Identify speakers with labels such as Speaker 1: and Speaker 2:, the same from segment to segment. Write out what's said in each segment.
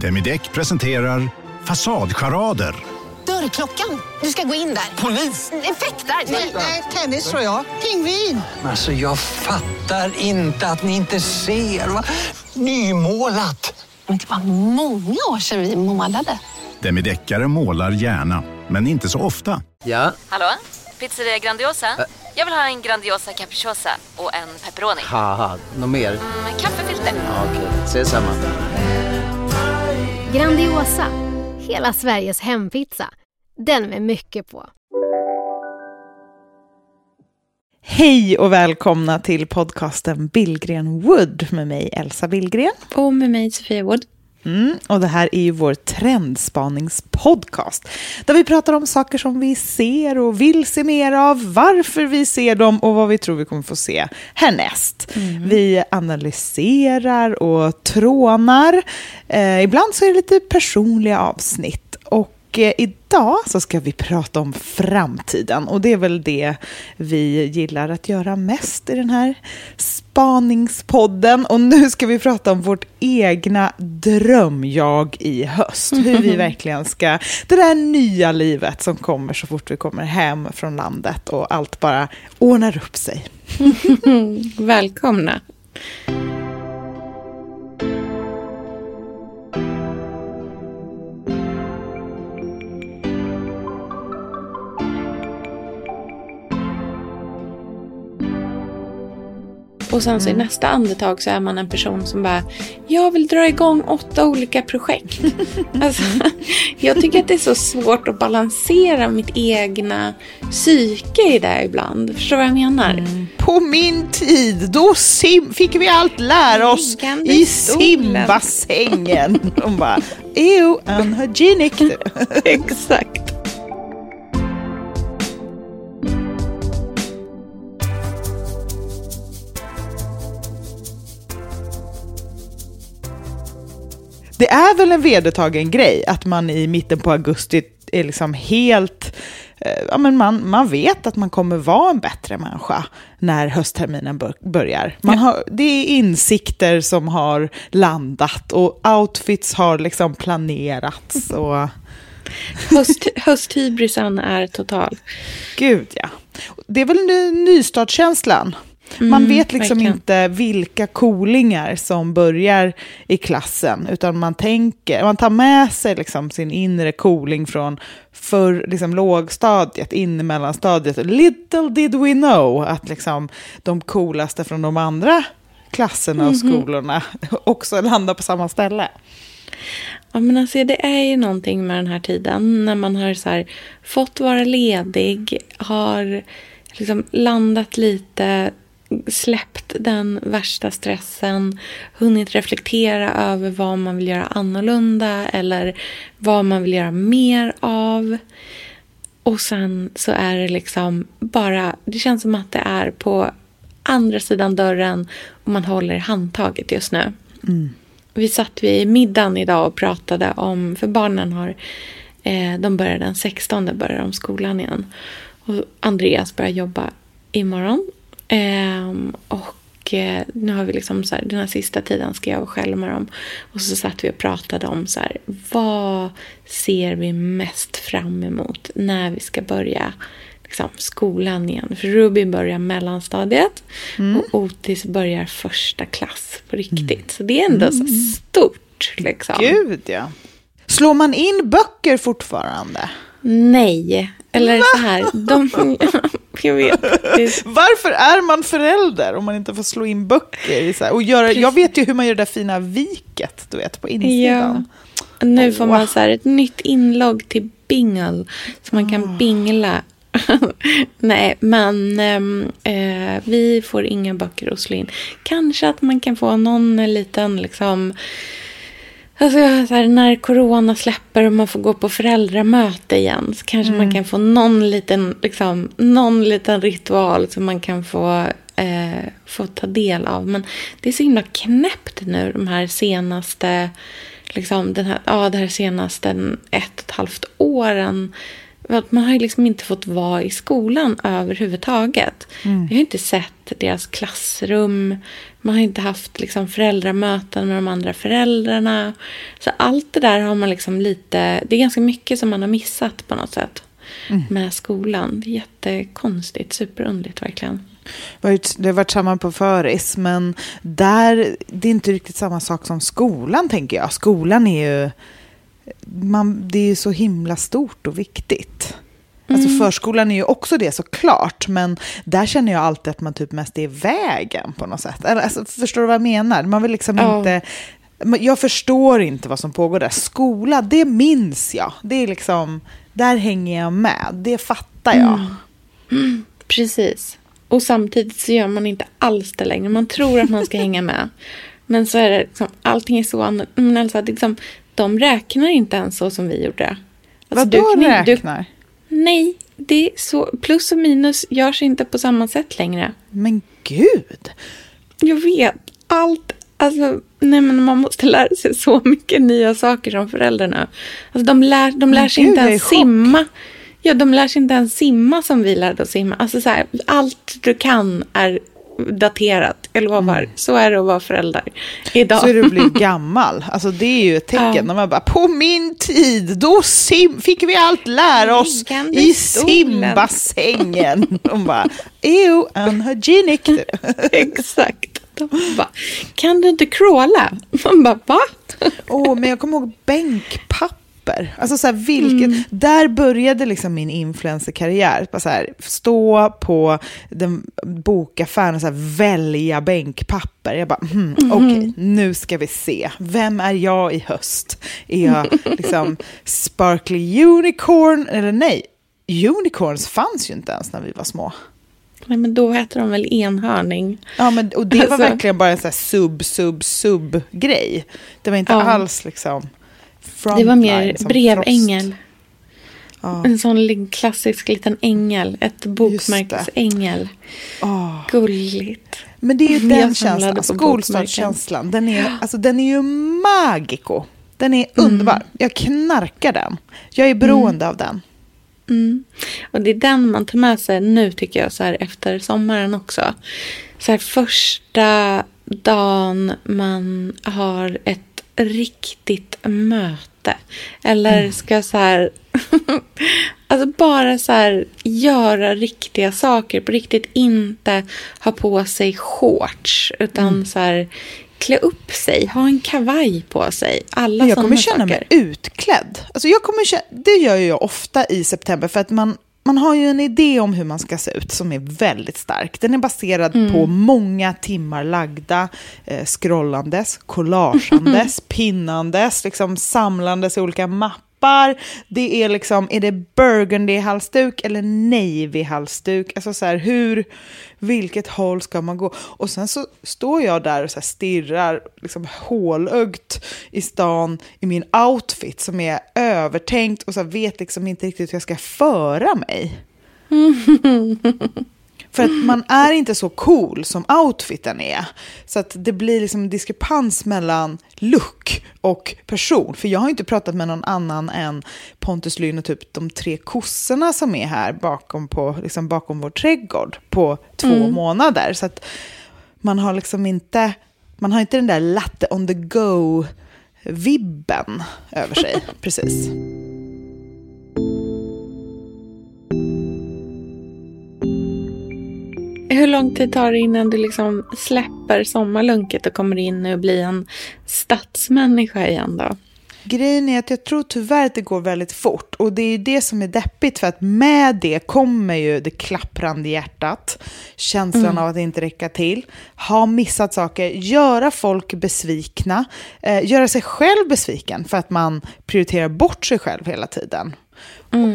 Speaker 1: Demideck presenterar Fasadcharader.
Speaker 2: Dörrklockan. Du ska gå in där.
Speaker 3: Polis?
Speaker 2: Effektar? Nej,
Speaker 4: nej, tennis tror jag. Pingvin.
Speaker 3: Alltså, jag fattar inte att ni inte ser. Va? Nymålat.
Speaker 2: Men det var många år sedan vi målade.
Speaker 1: Demideckare målar gärna, men inte så ofta.
Speaker 5: Ja?
Speaker 6: Hallå? Pizzeria Grandiosa? Ä jag vill ha en Grandiosa capriciosa och en pepperoni.
Speaker 5: Något mer?
Speaker 6: Mm, kaffefilter.
Speaker 5: Ja, Okej, okay. ses samma.
Speaker 7: Grandiosa, hela Sveriges hempizza. Den med mycket på.
Speaker 8: Hej och välkomna till podcasten Billgren Wood med mig Elsa Billgren.
Speaker 9: Och med mig Sofia Wood.
Speaker 8: Mm, och det här är ju vår trendspaningspodcast där vi pratar om saker som vi ser och vill se mer av, varför vi ser dem och vad vi tror vi kommer få se härnäst. Mm. Vi analyserar och trånar. Eh, ibland så är det lite personliga avsnitt. Och Eh, idag så ska vi prata om framtiden och det är väl det vi gillar att göra mest i den här spaningspodden. Och nu ska vi prata om vårt egna drömjag i höst. Hur vi verkligen ska, det där nya livet som kommer så fort vi kommer hem från landet och allt bara ordnar upp sig.
Speaker 9: Välkomna. Och sen så i mm. nästa andetag så är man en person som bara, jag vill dra igång åtta olika projekt. alltså, jag tycker att det är så svårt att balansera mitt egna psyke i det ibland. Förstår du vad jag menar? Mm.
Speaker 8: På min tid, då sim fick vi allt lära oss Liggande i simbassängen. De bara, ew, unhygienic.
Speaker 9: Exakt.
Speaker 8: Det är väl en vedertagen grej att man i mitten på augusti är liksom helt... Eh, ja, men man, man vet att man kommer vara en bättre människa när höstterminen börjar. Man har, det är insikter som har landat och outfits har liksom planerats. Och...
Speaker 9: Höst, hösthybrisen är total.
Speaker 8: Gud, ja. Det är väl nystartskänslan man mm, vet liksom verkligen. inte vilka coolingar som börjar i klassen, utan man tänker, man tar med sig liksom sin inre cooling från för liksom lågstadiet, in i mellanstadiet. Little did we know att liksom de coolaste från de andra klasserna och mm -hmm. skolorna också landar på samma ställe.
Speaker 9: Ja, men alltså, det är ju någonting med den här tiden när man har så här, fått vara ledig, har liksom landat lite släppt den värsta stressen, hunnit reflektera över vad man vill göra annorlunda eller vad man vill göra mer av. Och sen så är det liksom bara, det känns som att det är på andra sidan dörren och man håller handtaget just nu. Mm. Vi satt vid middagen idag och pratade om, för barnen har, eh, de börjar den 16, börjar de skolan igen. Och Andreas börjar jobba imorgon Um, och uh, nu har vi liksom så här, den här sista tiden ska jag själv med dem. Och så satt vi och pratade om så här, vad ser vi mest fram emot när vi ska börja liksom, skolan igen. För Rubin börjar mellanstadiet mm. och Otis börjar första klass på riktigt. Mm. Så det är ändå mm. så stort. Liksom.
Speaker 8: Gud ja. Slår man in böcker fortfarande?
Speaker 9: Nej. Eller så här, de, jag vet.
Speaker 8: Varför är man förälder om man inte får slå in böcker? Så här, och göra, jag vet ju hur man gör det där fina viket, du vet, på insidan.
Speaker 9: Ja. Nu får man så här, ett nytt inlogg till Bingle, så man kan oh. bingla. Nej, men ehm, eh, vi får inga böcker att slå in. Kanske att man kan få någon liten liksom Alltså, så här, när corona släpper och man får gå på föräldramöte igen så kanske mm. man kan få någon liten, liksom, någon liten ritual som man kan få, eh, få ta del av. Men det är så himla knäppt nu de här senaste, liksom, den här, ja, det här senaste ett och ett halvt åren man har ju liksom inte fått vara i skolan överhuvudtaget.
Speaker 8: Mm.
Speaker 9: Vi har inte sett deras klassrum. Man har inte haft liksom föräldramöten med de andra föräldrarna. Så allt det där har man liksom lite... Det är ganska mycket som man har missat på något sätt
Speaker 8: Mm.
Speaker 9: med skolan. Det är jättekonstigt, superunderligt verkligen.
Speaker 8: Det har varit samma på föris, men där, det är inte riktigt samma sak som skolan, tänker jag. Skolan är ju, man, det är ju så himla stort och viktigt. Alltså förskolan är ju också det såklart, men där känner jag alltid att man typ mest är i vägen på något sätt. Alltså, förstår du vad jag menar? Man vill liksom
Speaker 9: Ja.
Speaker 8: inte... Jag förstår inte vad som pågår där. Skola, det minns jag. Det är liksom, där hänger jag med. Det fattar jag.
Speaker 9: Precis. Och samtidigt så gör man inte alls det längre. Man tror att man ska hänga med. Men så är det liksom, allting är så annorlunda. Alltså, liksom, de räknar inte ens så som vi gjorde. Alltså,
Speaker 8: Vadå
Speaker 9: du inte- du-
Speaker 8: räknar?
Speaker 9: Nej, det så. Plus och minus görs inte på samma sätt längre.
Speaker 8: Men gud!
Speaker 9: Jag vet. Allt. Alltså, nej men man måste lära sig så mycket nya saker som förälder nu. Alltså, de lär, de lär
Speaker 8: Men
Speaker 9: sig
Speaker 8: gud,
Speaker 9: inte ens
Speaker 8: chock.
Speaker 9: simma. Ja, de lär sig inte ens simma som vi lärde oss simma. Alltså så här, allt du kan är daterat. Jag lovar. Så är det att vara förälder idag.
Speaker 8: Så är det att bli gammal. Alltså det är ju ett tecken.
Speaker 9: Ja.
Speaker 8: När man bara, på min tid, då sim fick vi allt lära oss
Speaker 9: Liggande
Speaker 8: i
Speaker 9: i stolen."
Speaker 8: simbassängen. De bara, ew, unhygienic.
Speaker 9: Exakt. De bara, kan du inte crawla? Man bara, va?
Speaker 8: Åh, men jag kommer ihåg bänkpapper. Alltså så här, vilket,
Speaker 9: Mm.
Speaker 8: Där började liksom min influencerkarriär. Bara så här, stå på den bokaffären och så här, välja bänkpapper. Jag bara, hmm,
Speaker 9: Mhm.
Speaker 8: okej, nu ska vi se. Vem är jag i höst? Är jag liksom sparkly unicorn? Eller nej, unicorns fanns ju inte ens när vi var små.
Speaker 9: Nej, men då heter de väl enhörning.
Speaker 8: Ja, men, och det var
Speaker 9: Alltså-
Speaker 8: verkligen bara en sub, sub, sub-grej. Det var inte
Speaker 9: Ja.
Speaker 8: alls liksom...
Speaker 9: Det var mer brevängel.
Speaker 8: Ja.
Speaker 9: En sån klassisk liten ängel. Ett bokmärkesängel.
Speaker 8: Åh.
Speaker 9: Gulligt.
Speaker 8: Men det är ju den känslan, skolstartskänslan. Den är, alltså, den är ju magico. Den är
Speaker 9: Mm.
Speaker 8: underbar. Jag knarkar den. Jag är beroende av den.
Speaker 9: Mm. Och det är den man tar med sig nu tycker jag så här efter sommaren också. Så här första dagen man har ett riktigt möte. Eller ska så här Alltså bara så här göra riktiga saker på riktigt. Inte ha på sig shorts. Utan så här klä upp sig. Ha en kavaj på sig. Alla
Speaker 8: jag kommer känna
Speaker 9: saker.
Speaker 8: mig utklädd. Alltså jag kommer känna, det gör jag ofta i september för att man, man har ju en idé om hur man ska se ut som är väldigt stark. Den är baserad på många timmar lagda, eh, scrollandes, collageandes, pinnandes, liksom samlandes i olika mappar. Det är liksom, är det burgundy-halsduk eller navy-halsduk? Alltså så här, hur, vilket håll ska man gå? Och sen så står jag där och så här stirrar liksom hålögt i stan i min outfit som är övertänkt och så vet liksom inte riktigt hur jag ska föra mig. För att man är inte så cool som outfiten är. Så att det blir liksom diskrepans mellan look och person. För jag har inte pratat med någon annan än Pontus Lynn och typ de tre kossorna som är här bakom, på, liksom bakom vår trädgård på två månader. Så att man har liksom inte, man har inte den där latte on the go-vibben över sig. Precis.
Speaker 9: Hur lång tid tar det innan du liksom släpper sommarlunket och kommer in och blir en stadsmänniska igen då?
Speaker 8: Grejen är att jag tror tyvärr att det går väldigt fort. Och det är ju det som är deppigt för att med det kommer ju det klapprande hjärtat, känslan av att inte räcka till, ha missat saker, göra folk besvikna, eh, göra sig själv besviken för att man prioriterar bort sig själv hela tiden.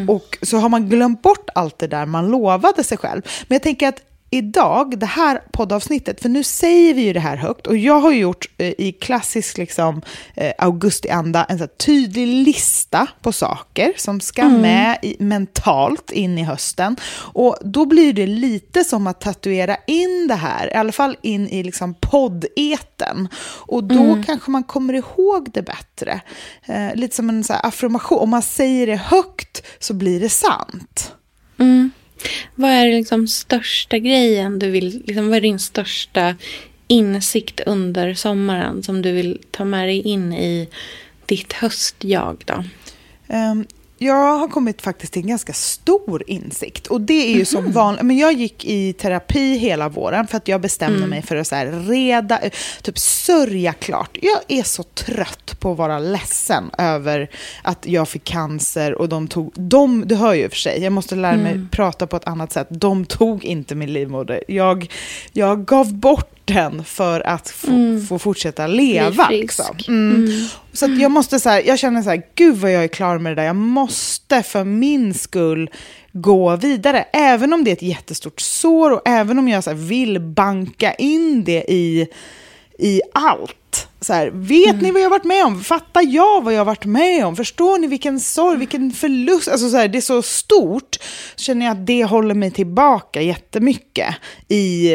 Speaker 8: Och så har man glömt bort allt det där man lovade sig själv. Men jag tänker att idag, det här poddavsnittet, för nu säger vi ju det här högt och jag har gjort eh, i klassisk liksom, eh, augustianda en så tydlig lista på saker som ska mm. med i, mentalt in i hösten. Och då blir det lite som att tatuera in det här, i alla fall in i liksom poddeten. Och då mm. kanske man kommer ihåg det bättre. Eh, lite som en så affirmation, om man säger det högt så blir det sant.
Speaker 9: Mm. Vad är liksom största grejen du vill, liksom, vad är din största insikt under sommaren som du vill ta med dig in i ditt höstjag då?
Speaker 8: Um, jag har kommit faktiskt till en ganska stor insikt. Och det är ju mm som mhm. vanligt. Men jag gick i terapi hela våren för att jag bestämde mm. mig för att så reda, typ sörja klart. Jag är så trött på att vara ledsen över att jag fick cancer och de tog, de, du hör ju för sig, jag måste lära mig mm. prata på ett annat sätt. De tog inte min livmoder. Jag, jag gav bort den för att få, mm. få fortsätta leva. Liksom. Så jag måste så här, jag känner så här, gud vad jag är klar med det där. Jag måste för min skull gå vidare. Även om det är ett jättestort sår och även om jag så vill banka in det i, i allt så här, vet mm. ni vad jag varit med om? Fattar jag vad jag har varit med om? Förstår ni vilken sorg, vilken förlust? Alltså så här, det är så stort. Så känner jag att det håller mig tillbaka jättemycket i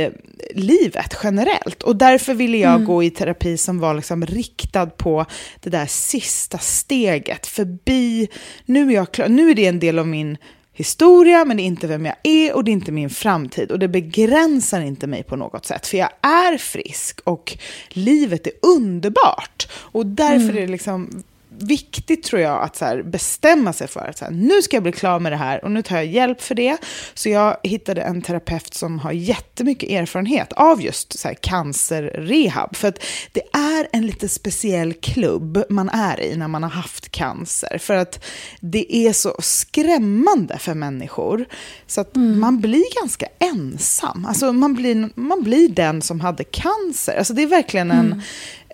Speaker 8: livet generellt. Och därför ville jag mm. gå i terapi som var liksom riktad på det där sista steget. Förbi, nu är jag klar, nu är det en del av min historia, men det är inte vem jag är och det är inte min framtid. Och det begränsar inte mig på något sätt, för jag är frisk och livet är underbart. Och därför mm. är det liksom viktigt tror jag att så bestämma sig för att så här, nu ska jag bli klar med det här och nu tar jag hjälp för det. Så jag hittade en terapeut som har jättemycket erfarenhet av just så här, cancerrehab. För att det är en lite speciell klubb man är i när man har haft cancer. För att det är så skrämmande för människor. Så att mm. man blir ganska ensam. Alltså man blir, man blir den som hade cancer. Alltså det är verkligen en, mm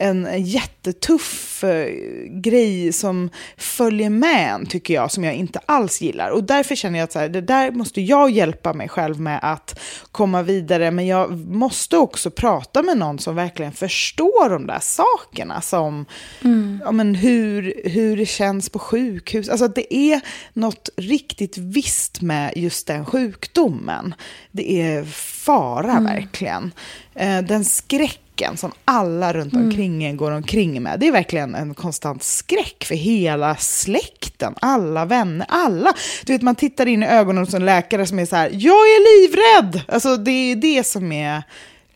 Speaker 8: en jättetuff eh, grej som följer med en, tycker jag, som jag inte alls gillar. Och därför känner jag att så här, det där måste jag hjälpa mig själv med att komma vidare. Men jag måste också prata med någon som verkligen förstår de där sakerna. Som mm. ja, men hur, hur det känns på sjukhus. Alltså det är något riktigt visst med just den sjukdomen. Det är fara mm. verkligen. Eh, den skräck skräcken som alla runt mm. omkring en går omkring med. Det är verkligen en konstant skräck för hela släkten, alla vänner, alla. Du vet, man tittar in i ögonen hos en läkare som är så här, jag är livrädd! Alltså det är det som är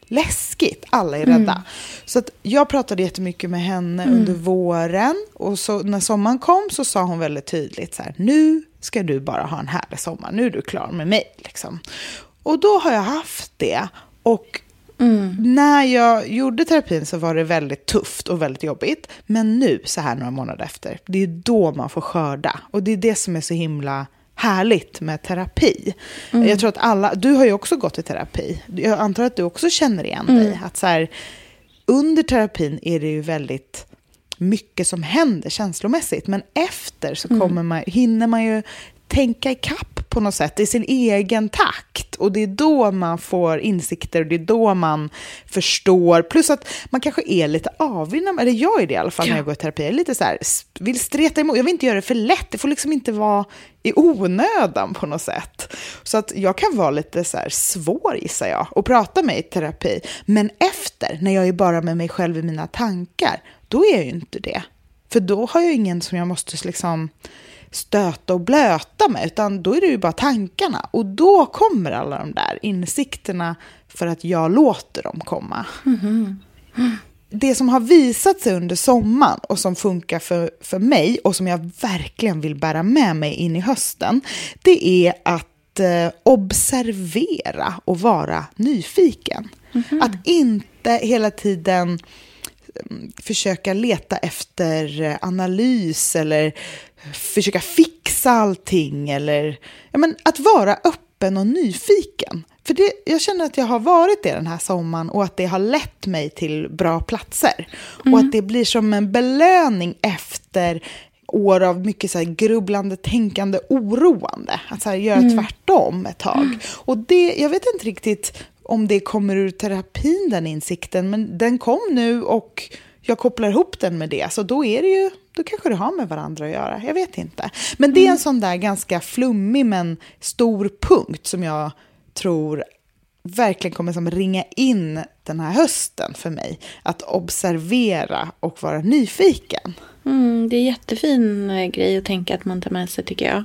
Speaker 8: läskigt. Alla är rädda. Mm. Så att jag pratade jättemycket med henne mm. under våren. Och så när sommaren kom så sa hon väldigt tydligt så här, nu ska du bara ha en härlig sommar. Nu är du klar med mig. Liksom. Och då har jag haft det. Och Mm. När jag gjorde terapin så var det väldigt tufft och väldigt jobbigt. Men nu, så här några månader efter, det är då man får skörda. Och det är det som är så himla härligt med terapi. Mm. Jag tror att alla, du har ju också gått i terapi. Jag antar att du också känner igen mm. dig. Att så här, under terapin är det ju väldigt mycket som händer känslomässigt. Men efter så mm. kommer man, hinner man ju tänka ikapp på något sätt i sin egen takt. Och det är då man får insikter och det är då man förstår. Plus att man kanske är lite avig, eller jag är det i alla fall ja. när jag går i terapi. Jag är lite så här, vill streta emot. Jag vill inte göra det för lätt. Det får liksom inte vara i onödan på något sätt. Så att jag kan vara lite så här svår, gissar jag, att prata med i terapi. Men efter, när jag är bara med mig själv i mina tankar, då är jag ju inte det. För då har jag ingen som jag måste liksom stöta och blöta med, utan då är det ju bara tankarna. Och då kommer alla de där insikterna för att jag låter dem komma. Mm. Det som har visat sig under sommaren och som funkar för, för mig och som jag verkligen vill bära med mig in i hösten, det är att eh, observera och vara nyfiken. Mm. Att inte hela tiden försöka leta efter analys eller försöka fixa allting eller ja, men att vara öppen och nyfiken. För det, jag känner att jag har varit det den här sommaren och att det har lett mig till bra platser. Mm. Och att det blir som en belöning efter år av mycket så grubblande, tänkande, oroande. Att så göra mm. tvärtom ett tag. Och det, jag vet inte riktigt om det kommer ur terapin, den insikten. Men den kom nu och jag kopplar ihop den med det. Så då är det ju, då kanske det har med varandra att göra. Jag vet inte. Men det är en sån där ganska flummig men stor punkt som jag tror verkligen kommer som ringa in den här hösten för mig. Att observera och vara nyfiken.
Speaker 9: Mm, det är en jättefin eh, grej att tänka att man tar med sig tycker jag.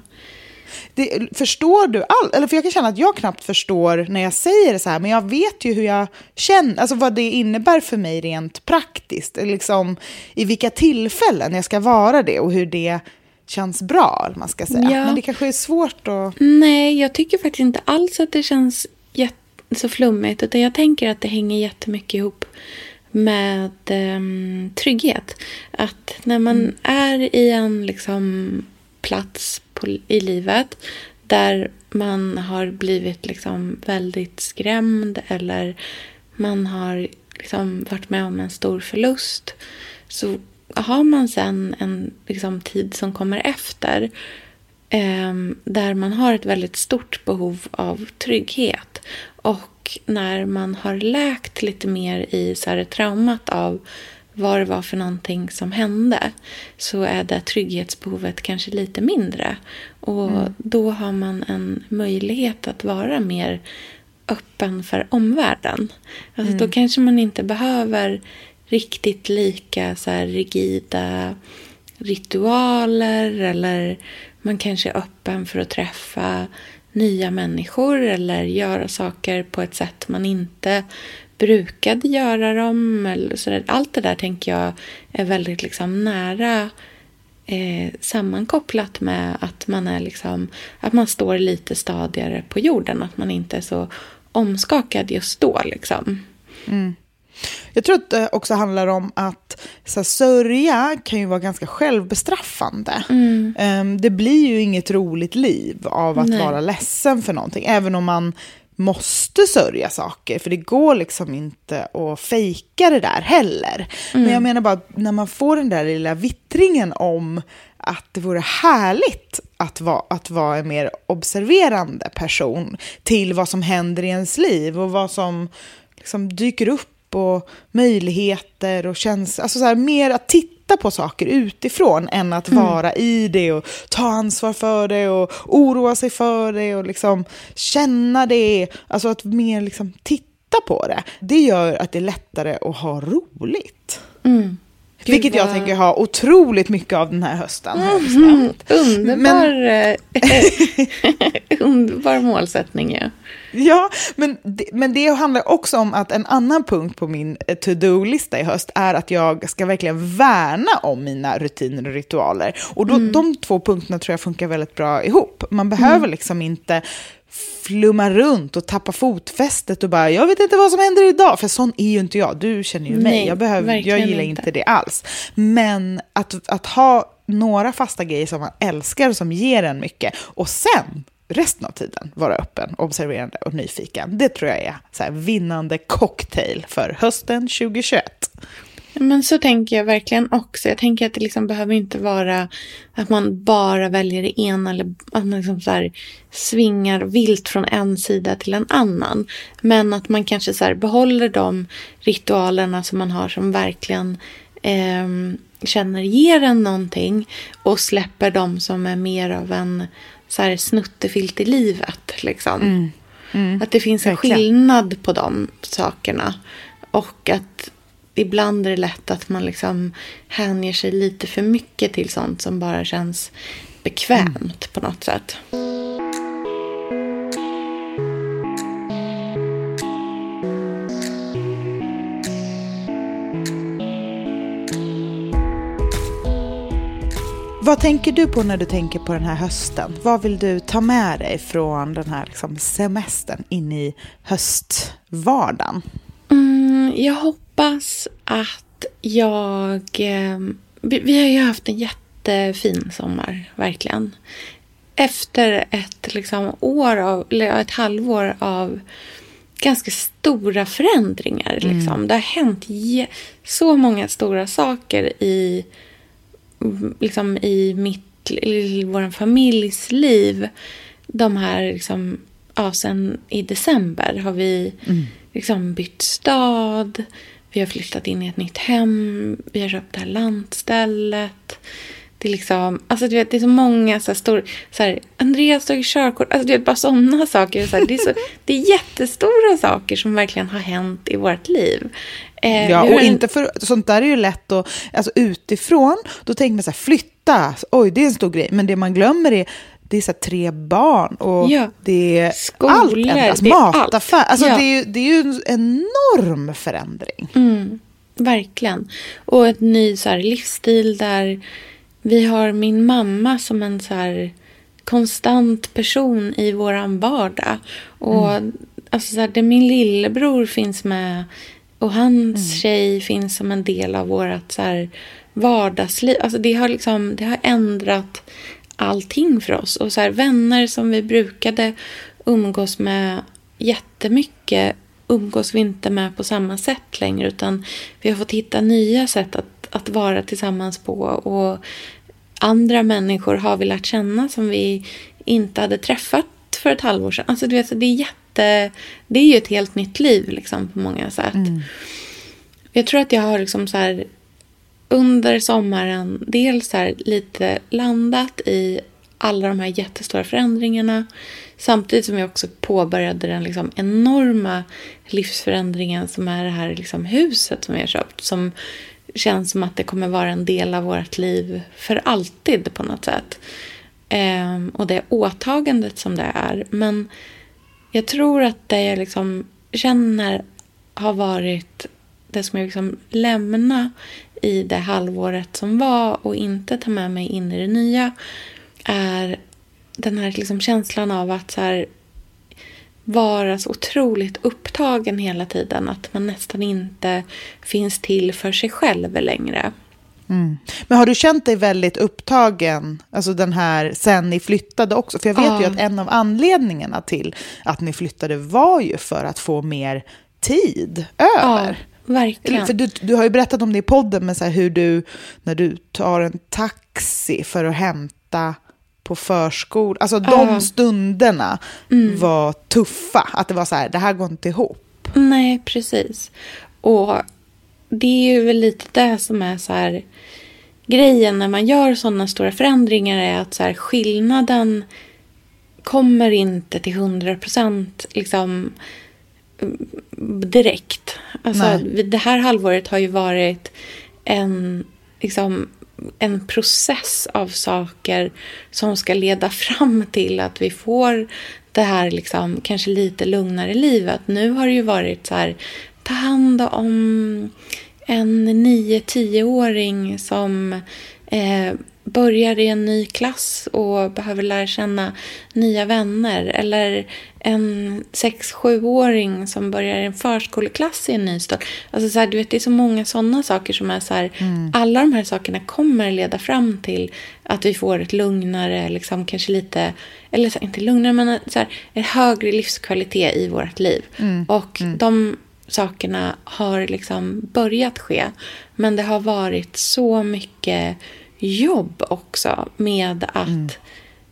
Speaker 8: Det, förstår du allt? Eller för jag kan känna att jag knappt förstår när jag säger det så här, men jag vet ju hur jag känner, alltså vad det innebär för mig rent praktiskt, liksom i vilka tillfällen jag ska vara det och hur det känns bra, man ska säga. Ja. Men det kanske är svårt att...
Speaker 9: Nej, jag tycker faktiskt inte alls att det känns så flummigt, utan jag tänker att det hänger jättemycket ihop med um, trygghet. Att när man mm. är i en liksom, plats på, i livet där man har blivit liksom väldigt skrämd eller man har liksom varit med om en stor förlust så har man sen en liksom, tid som kommer efter eh, där man har ett väldigt stort behov av trygghet. Och när man har läkt lite mer i så här, traumat av vad det var för någonting som hände så är det trygghetsbehovet kanske lite mindre. Och mm. då har man en möjlighet att vara mer öppen för omvärlden. Alltså mm. Då kanske man inte behöver riktigt lika så rigida ritualer eller man kanske är öppen för att träffa nya människor eller göra saker på ett sätt man inte brukade göra dem. Eller så. Allt det där tänker jag är väldigt liksom nära eh, sammankopplat med att man, är liksom, att man står lite stadigare på jorden. Att man inte är så omskakad just då. Liksom.
Speaker 8: Mm. Jag tror att det också handlar om att så här, sörja kan ju vara ganska självbestraffande. Mm. Um, det blir ju inget roligt liv av att Nej. vara ledsen för någonting. Även om man måste sörja saker, för det går liksom inte att fejka det där heller. Mm. Men jag menar bara när man får den där lilla vittringen om att det vore härligt att vara, att vara en mer observerande person till vad som händer i ens liv och vad som liksom dyker upp och möjligheter och känslor. Alltså så här, mer att titta titta på saker utifrån än att mm. vara i det och ta ansvar för det och oroa sig för det och liksom känna det. Alltså att mer liksom titta på det. Det gör att det är lättare att ha roligt. Mm. Vilket jag tänker ha otroligt mycket av den här hösten.
Speaker 9: Mm, underbar, men... underbar målsättning. Ja.
Speaker 8: Ja, men det, men det handlar också om att en annan punkt på min eh, to-do-lista i höst är att jag ska verkligen värna om mina rutiner och ritualer. Och då, mm. de två punkterna tror jag funkar väldigt bra ihop. Man behöver mm. liksom inte flumma runt och tappa fotfästet och bara jag vet inte vad som händer idag. För sån är ju inte jag, du känner ju mig. Nej, jag, behöver, jag gillar inte. inte det alls. Men att, att ha några fasta grejer som man älskar och som ger en mycket och sen resten av tiden vara öppen, observerande och nyfiken. Det tror jag är så vinnande cocktail för hösten 2021.
Speaker 9: Men så tänker jag verkligen också. Jag tänker att det liksom behöver inte vara att man bara väljer det ena eller att man liksom så svingar vilt från en sida till en annan. Men att man kanske så behåller de ritualerna som man har som verkligen eh, känner ger en någonting och släpper de som är mer av en så här snuttefilt i livet. Liksom. Mm. Mm. Att det finns en Verkligen. skillnad på de sakerna. Och att ibland är det lätt att man liksom hänger sig lite för mycket till sånt som bara känns bekvämt mm. på något sätt.
Speaker 8: Vad tänker du på när du tänker på den här hösten? Vad vill du ta med dig från den här liksom semestern in i höstvardagen?
Speaker 9: Mm, jag hoppas att jag... Eh, vi, har ju haft en jättefin sommar, verkligen. Efter ett liksom, år av, eller ett halvår av ganska stora förändringar. Liksom. Mm. Det har hänt så många stora saker i liksom i mitt, i vår familjs liv de här liksom ja, sen i december har vi liksom bytt stad. Vi har flyttat in i ett nytt hem. Vi har köpt det här lantstället. Det är liksom, alltså du vet, det är så många så här stor, så här, Andreas tagit körkort, alltså du vet, bara sådana saker. Så här, det, är så, det är jättestora saker som verkligen har hänt i vårt liv. Eh,
Speaker 8: Ja, och
Speaker 9: en-
Speaker 8: inte för, sånt där är ju lätt att, alltså utifrån, då tänker man så här, flytta, oj det är en stor grej, men det man glömmer är, det är så tre barn och
Speaker 9: Ja.
Speaker 8: det är
Speaker 9: Skolor,
Speaker 8: allt ändras,
Speaker 9: det
Speaker 8: mataffär, alltså
Speaker 9: Ja.
Speaker 8: det, är det är ju en enorm förändring.
Speaker 9: Mm, verkligen. Och ett ny så här, livsstil där vi har min mamma som en så här, konstant person i våran vardag. Och alltså, så här, där min lillebror finns med och hans tjej finns som en del av vårt så här, vardagsliv. Alltså, det, har liksom, det har ändrat allting för oss. Och så här, vänner som vi brukade umgås med jättemycket umgås vi inte med på samma sätt längre utan vi har fått hitta nya sätt att, att vara tillsammans på och andra människor har vi lärt känna som vi inte hade träffat för ett halvår sedan. Alltså du vet, det är jätte... Det är ju ett helt nytt liv liksom på många sätt. Jag tror att jag har liksom så här under sommaren dels här lite landat i alla de här jättestora förändringarna. Samtidigt som jag också påbörjade den liksom enorma livsförändringen som är det här liksom huset som vi har köpt. Som känns som att det kommer vara en del av vårt liv för alltid på något sätt. Ehm, och det åtagandet som det är. Men jag tror att det jag liksom känner har varit det som jag liksom lämna i det halvåret som var och inte ta med mig in i det nya är den här liksom känslan av att så här, vara så otroligt upptagen hela tiden att man nästan inte finns till för sig själv längre.
Speaker 8: Men har du känt dig väldigt upptagen, alltså den här, sen ni flyttade också? För jag vet ju
Speaker 9: Ja.
Speaker 8: att en av anledningarna till att ni flyttade var ju för att få mer tid över.
Speaker 9: Verkligen.
Speaker 8: För du, du har ju berättat om det i podden, men så hur du, när du tar en taxi för att hämta på förskolan, alltså de stunderna var tuffa. Att det var så här, det här går inte ihop.
Speaker 9: Nej, precis. Och det är ju väl lite det som är så här grejen när man gör sådana stora förändringar är att så här, skillnaden kommer inte till 100 procent liksom mm, direkt. Alltså,
Speaker 8: Nej.
Speaker 9: det här halvåret har ju varit en, liksom, en process av saker som ska leda fram till att vi får det här liksom, kanske lite lugnare livet. Nu har det ju varit så här, ta hand om en 9-10-åring som eh, börjar i en ny klass och behöver lära känna nya vänner. Eller en 6-7-åring som börjar i en förskoleklass i en ny stad. Alltså så här, du vet, det är så många sådana saker som är så här, alla de här sakerna kommer leda fram till att vi får ett lugnare, liksom kanske lite, eller här, inte lugnare, men så här, en högre livskvalitet i vårt liv. Och de sakerna har liksom börjat ske. Men det har varit så mycket jobb också med att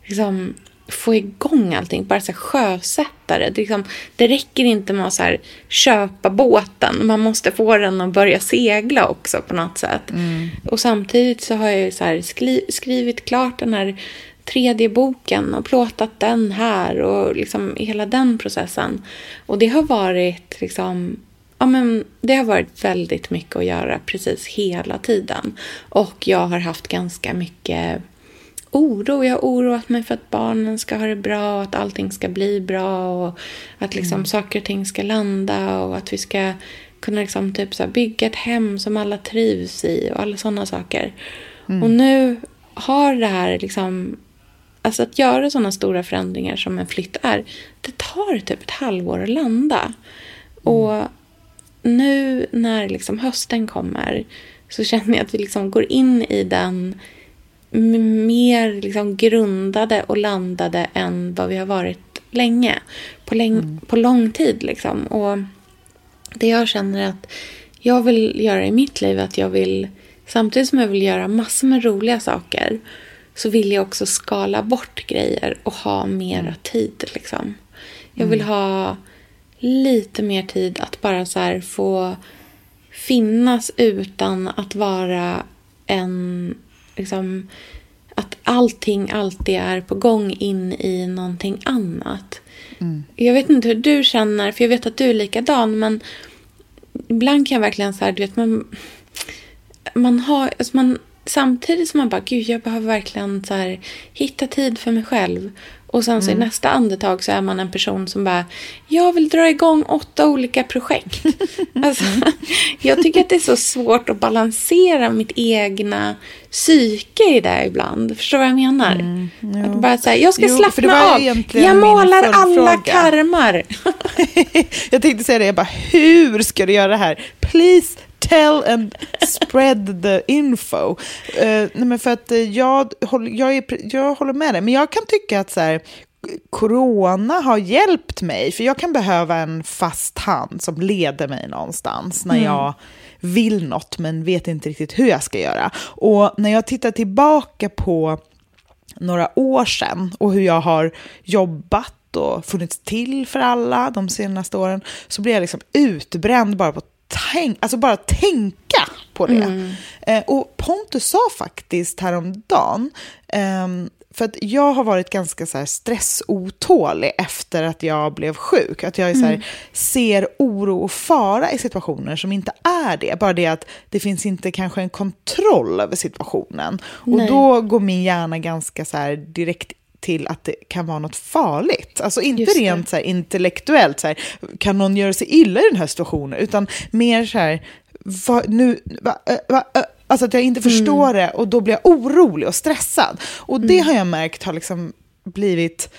Speaker 9: liksom, få igång allting. Bara så här, sjösätta det. Det, liksom, det räcker inte med att så här, köpa båten. Man måste få den att börja segla också på något sätt. Och samtidigt så har jag så här, skri skrivit klart den här tredje boken och plåtat den här och liksom hela den processen. Och det har varit liksom Ja, men det har varit väldigt mycket att göra precis hela tiden. Och jag har haft ganska mycket oro. Jag har oroat mig för att barnen ska ha det bra och att allting ska bli bra och att liksom saker och ting ska landa och att vi ska kunna liksom typ så bygga ett hem som alla trivs i och alla sådana saker. Och nu har det här liksom Alltså att göra sådana stora förändringar som en flytt är, det tar typ ett halvår att landa. Och nu när liksom hösten kommer så känner jag att vi liksom går in i den mer liksom grundade och landade än vad vi har varit länge. På, läng- på lång tid. Liksom. Och det jag känner att jag vill göra i mitt liv att jag vill, samtidigt som jag vill göra massor med roliga saker, så vill jag också skala bort grejer och ha mera tid. Liksom. Jag vill ha lite mer tid att bara så få finnas utan att vara en... Liksom, att allting alltid är på gång in i någonting annat. Jag vet inte hur du känner, för jag vet att du är likadan, men ibland kan jag verkligen så här, du vet, man, man har, alltså man, samtidigt som man bara, gud, jag behöver verkligen så här, hitta tid för mig själv. Och sen så i nästa andetag så är man en person som bara, jag vill dra igång åtta olika projekt. alltså, jag tycker att det är så svårt att balansera mitt egna psyke i det ibland. Förstår du vad jag menar? att bara säga, jag ska
Speaker 8: Jo,
Speaker 9: slappna av. Jag målar alla karmar.
Speaker 8: jag tänkte säga det, jag bara, hur ska du göra det här? Please tell and spread the info. Eh, nej men för att eh, jag, jag, är, jag håller med dig, men jag kan tycka att så här, corona har hjälpt mig, för jag kan behöva en fast hand som leder mig någonstans när jag vill något men vet inte riktigt hur jag ska göra. Och när jag tittar tillbaka på några år sedan och hur jag har jobbat och funnits till för alla de senaste åren så blir jag liksom utbränd bara på tänk, alltså bara tänka på det. Eh, och Pontus sa faktiskt häromdagen, ehm, för att jag har varit ganska så här stressotålig efter att jag blev sjuk. Att jag är så här, ser oro och fara i situationer som inte är det. Bara det att det finns inte kanske en kontroll över situationen. Och
Speaker 9: Nej.
Speaker 8: då går min hjärna ganska så här direkt till att det kan vara något farligt. Alltså inte rent så här intellektuellt, så här, kan någon göra sig illa i den här situationen, utan mer så här, vad, nu, va, va, alltså att jag inte förstår det och då blir jag orolig och stressad. Och det har jag märkt har liksom blivit,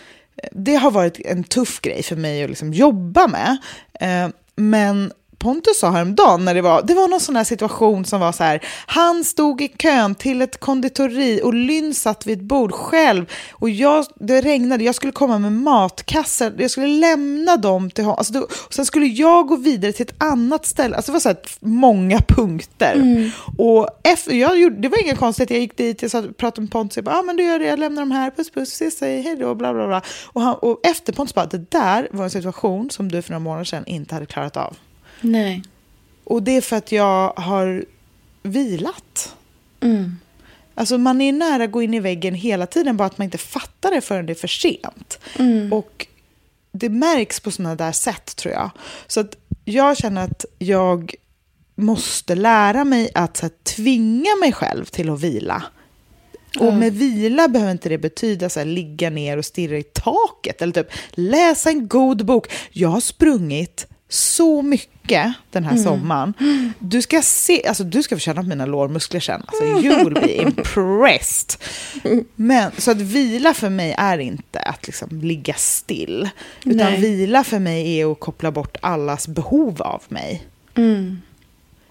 Speaker 8: det har varit en tuff grej för mig att liksom jobba med. Eh, men Pontus sa häromdagen när det var, det var någon sån här situation som var så här, han stod i kön till ett konditori och Lynn satt vid ett bord själv och jag, det regnade, jag skulle komma med matkassar, jag skulle lämna dem till honom, alltså då, och sen skulle jag gå vidare till ett annat ställe, alltså det var så här många punkter. Och efter, jag gjorde, det var inga konstigt, jag gick dit, jag satt, pratade med Pontus, jag bara, ah, men du gör det, jag lämnar dem här, puss puss, ses, säg hej då, bla bla bla. Och, han, och efter Pontus bara, det där var en situation som du för några månader sedan inte hade klarat av.
Speaker 9: Nej.
Speaker 8: Och det är för att jag har vilat.
Speaker 9: Mm.
Speaker 8: Alltså man är nära att gå in i väggen hela tiden, bara att man inte fattar det förrän det är för sent. Och det märks på sådana där sätt tror jag. Så att jag känner att jag måste lära mig att så här, tvinga mig själv till att vila. Och med vila behöver inte det betyda så här, ligga ner och stirra i taket eller typ läsa en god bok. Jag har sprungit så mycket den här sommaren. Du ska se, alltså du ska få känna mina lårmuskler sen. Alltså, you will be impressed. Men, så att vila för mig är inte att liksom ligga still. Utan
Speaker 9: Nej.
Speaker 8: vila för mig är att koppla bort allas behov av mig.
Speaker 9: Mm.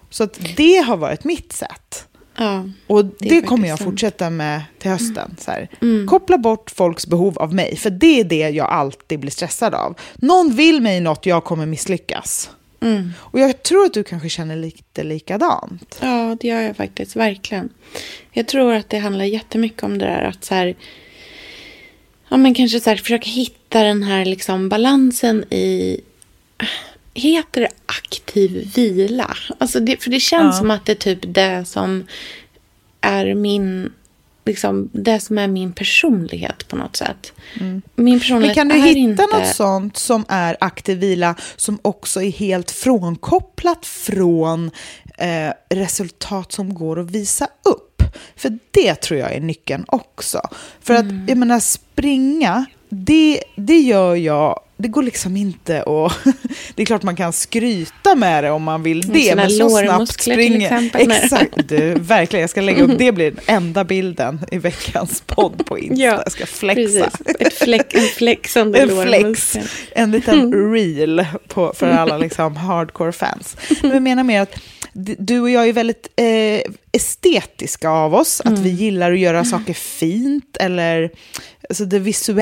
Speaker 8: Så att det har varit mitt sätt.
Speaker 9: Ja.
Speaker 8: Och
Speaker 9: Det
Speaker 8: det, kommer jag fortsätta med till hösten. Här.
Speaker 9: Mm.
Speaker 8: Koppla bort folks behov av mig, för det är det jag alltid blir stressad av. Någon vill mig något, jag kommer misslyckas.
Speaker 9: Mm.
Speaker 8: Och jag tror att du kanske känner lite likadant.
Speaker 9: Ja, det gör jag faktiskt. Verkligen. Jag tror att det handlar jättemycket om det där att så här... Ja, men kanske så här, försöka hitta den här liksom balansen i... Heter det aktiv vila? Alltså det, för det känns
Speaker 8: Ja.
Speaker 9: som att det är typ det som är min... Liksom, det som är min personlighet på något sätt. Min
Speaker 8: Men
Speaker 9: personlighet
Speaker 8: kan du hitta
Speaker 9: inte...
Speaker 8: något sånt som är aktiv vila som också är helt frånkopplat från eh, resultat som går att visa upp? För det tror jag är nyckeln också. För att,
Speaker 9: Mm.
Speaker 8: jag menar, springa, det, det gör jag det går liksom inte att... Det är klart man kan skryta med det om man vill det.
Speaker 9: sina
Speaker 8: Men så snabbt springer... Exakt, du, verkligen. Jag ska lägga upp, det blir den enda bilden i veckans podd på Insta.
Speaker 9: Ja,
Speaker 8: jag ska flexa.
Speaker 9: Ett flex, en flexande
Speaker 8: En flex. En liten reel på, för alla liksom hardcore-fans. Men jag menar mer att du och jag är väldigt eh, estetiska av oss. Att vi gillar att göra saker fint eller alltså det visuella.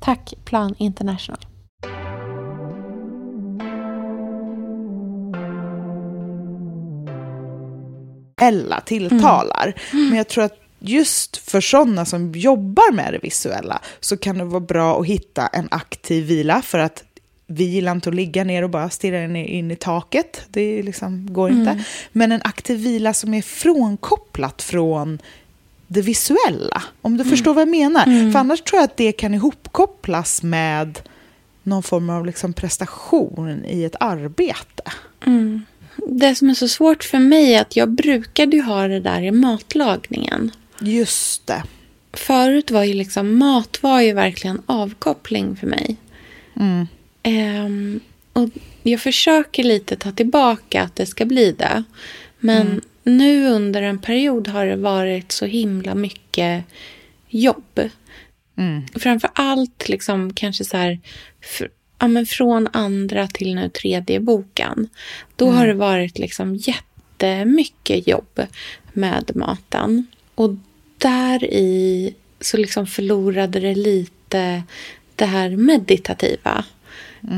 Speaker 10: Tack Plan International.
Speaker 8: visuella tilltalar. Men jag tror att just för sådana som jobbar med det visuella så kan det vara bra att hitta en aktiv vila för att vi gillar inte att ligga ner och bara stirra in i, in i taket. Det liksom går inte. Men en aktiv vila som är frånkopplat från det visuella. Om du förstår vad jag menar. För annars tror jag att det kan ihopkopplas med någon form av liksom prestation i ett arbete.
Speaker 9: Det som är så svårt för mig är att jag brukade ju ha det där i matlagningen.
Speaker 8: Just det.
Speaker 9: Förut var ju liksom mat var ju verkligen avkoppling för mig.
Speaker 8: Mm.
Speaker 9: Ehm, och jag försöker lite ta tillbaka att det ska bli det. Men nu under en period har det varit så himla mycket jobb.
Speaker 8: Mm.
Speaker 9: Framför allt liksom kanske så här, fr- ja, men från andra till nu tredje boken. Då har det varit liksom jättemycket jobb med maten. Och där i så liksom förlorade det lite det här meditativa.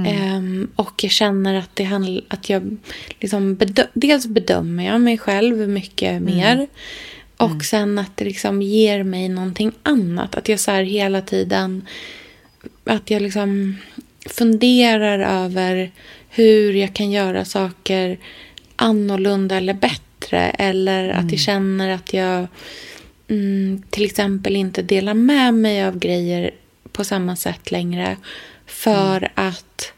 Speaker 9: Ehm, och jag känner att, det handl- att jag liksom bedö- dels bedömer jag mig själv mycket mer. Och sen att det liksom ger mig någonting annat. Att jag så här hela tiden att jag liksom funderar över hur jag kan göra saker annorlunda eller bättre. Eller att jag känner att jag mm, till exempel inte delar med mig av grejer på samma sätt längre. För att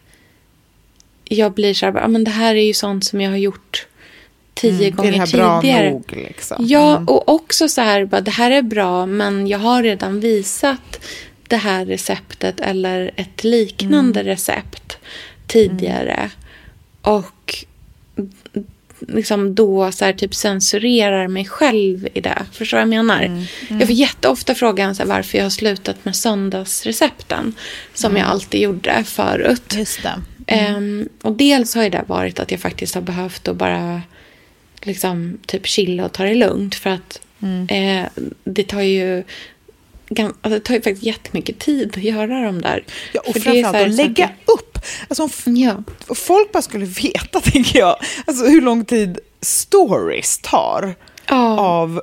Speaker 9: jag blir så här, "Ja, men det här är ju sånt som jag har gjort tio
Speaker 8: Mm,
Speaker 9: gånger
Speaker 8: det här bra
Speaker 9: tidigare.
Speaker 8: nog, liksom?
Speaker 9: Ja,
Speaker 8: Mm.
Speaker 9: och också så här, bara, det här är bra, men jag har redan visat det här receptet eller ett liknande
Speaker 8: Mm.
Speaker 9: recept tidigare. Och liksom då så här, typ censurerar mig själv i det. Förstår du vad jag menar?
Speaker 8: Mm.
Speaker 9: Jag får jätteofta frågan så här, varför jag har slutat med söndagsrecepten. Som jag alltid gjorde förut.
Speaker 8: Just det.
Speaker 9: Ehm, och dels har ju det varit att jag faktiskt har behövt att bara liksom typ chilla och ta det lugnt. För att eh, det tar ju alltså, det tar ju faktiskt jättemycket tid att göra de där.
Speaker 8: Ja, och
Speaker 9: För det är så
Speaker 8: framförallt att lägga
Speaker 9: saker-
Speaker 8: upp. Alltså, om
Speaker 9: Ja.
Speaker 8: folk bara skulle veta, tänker jag, alltså, hur lång tid stories tar
Speaker 9: Ja.
Speaker 8: av...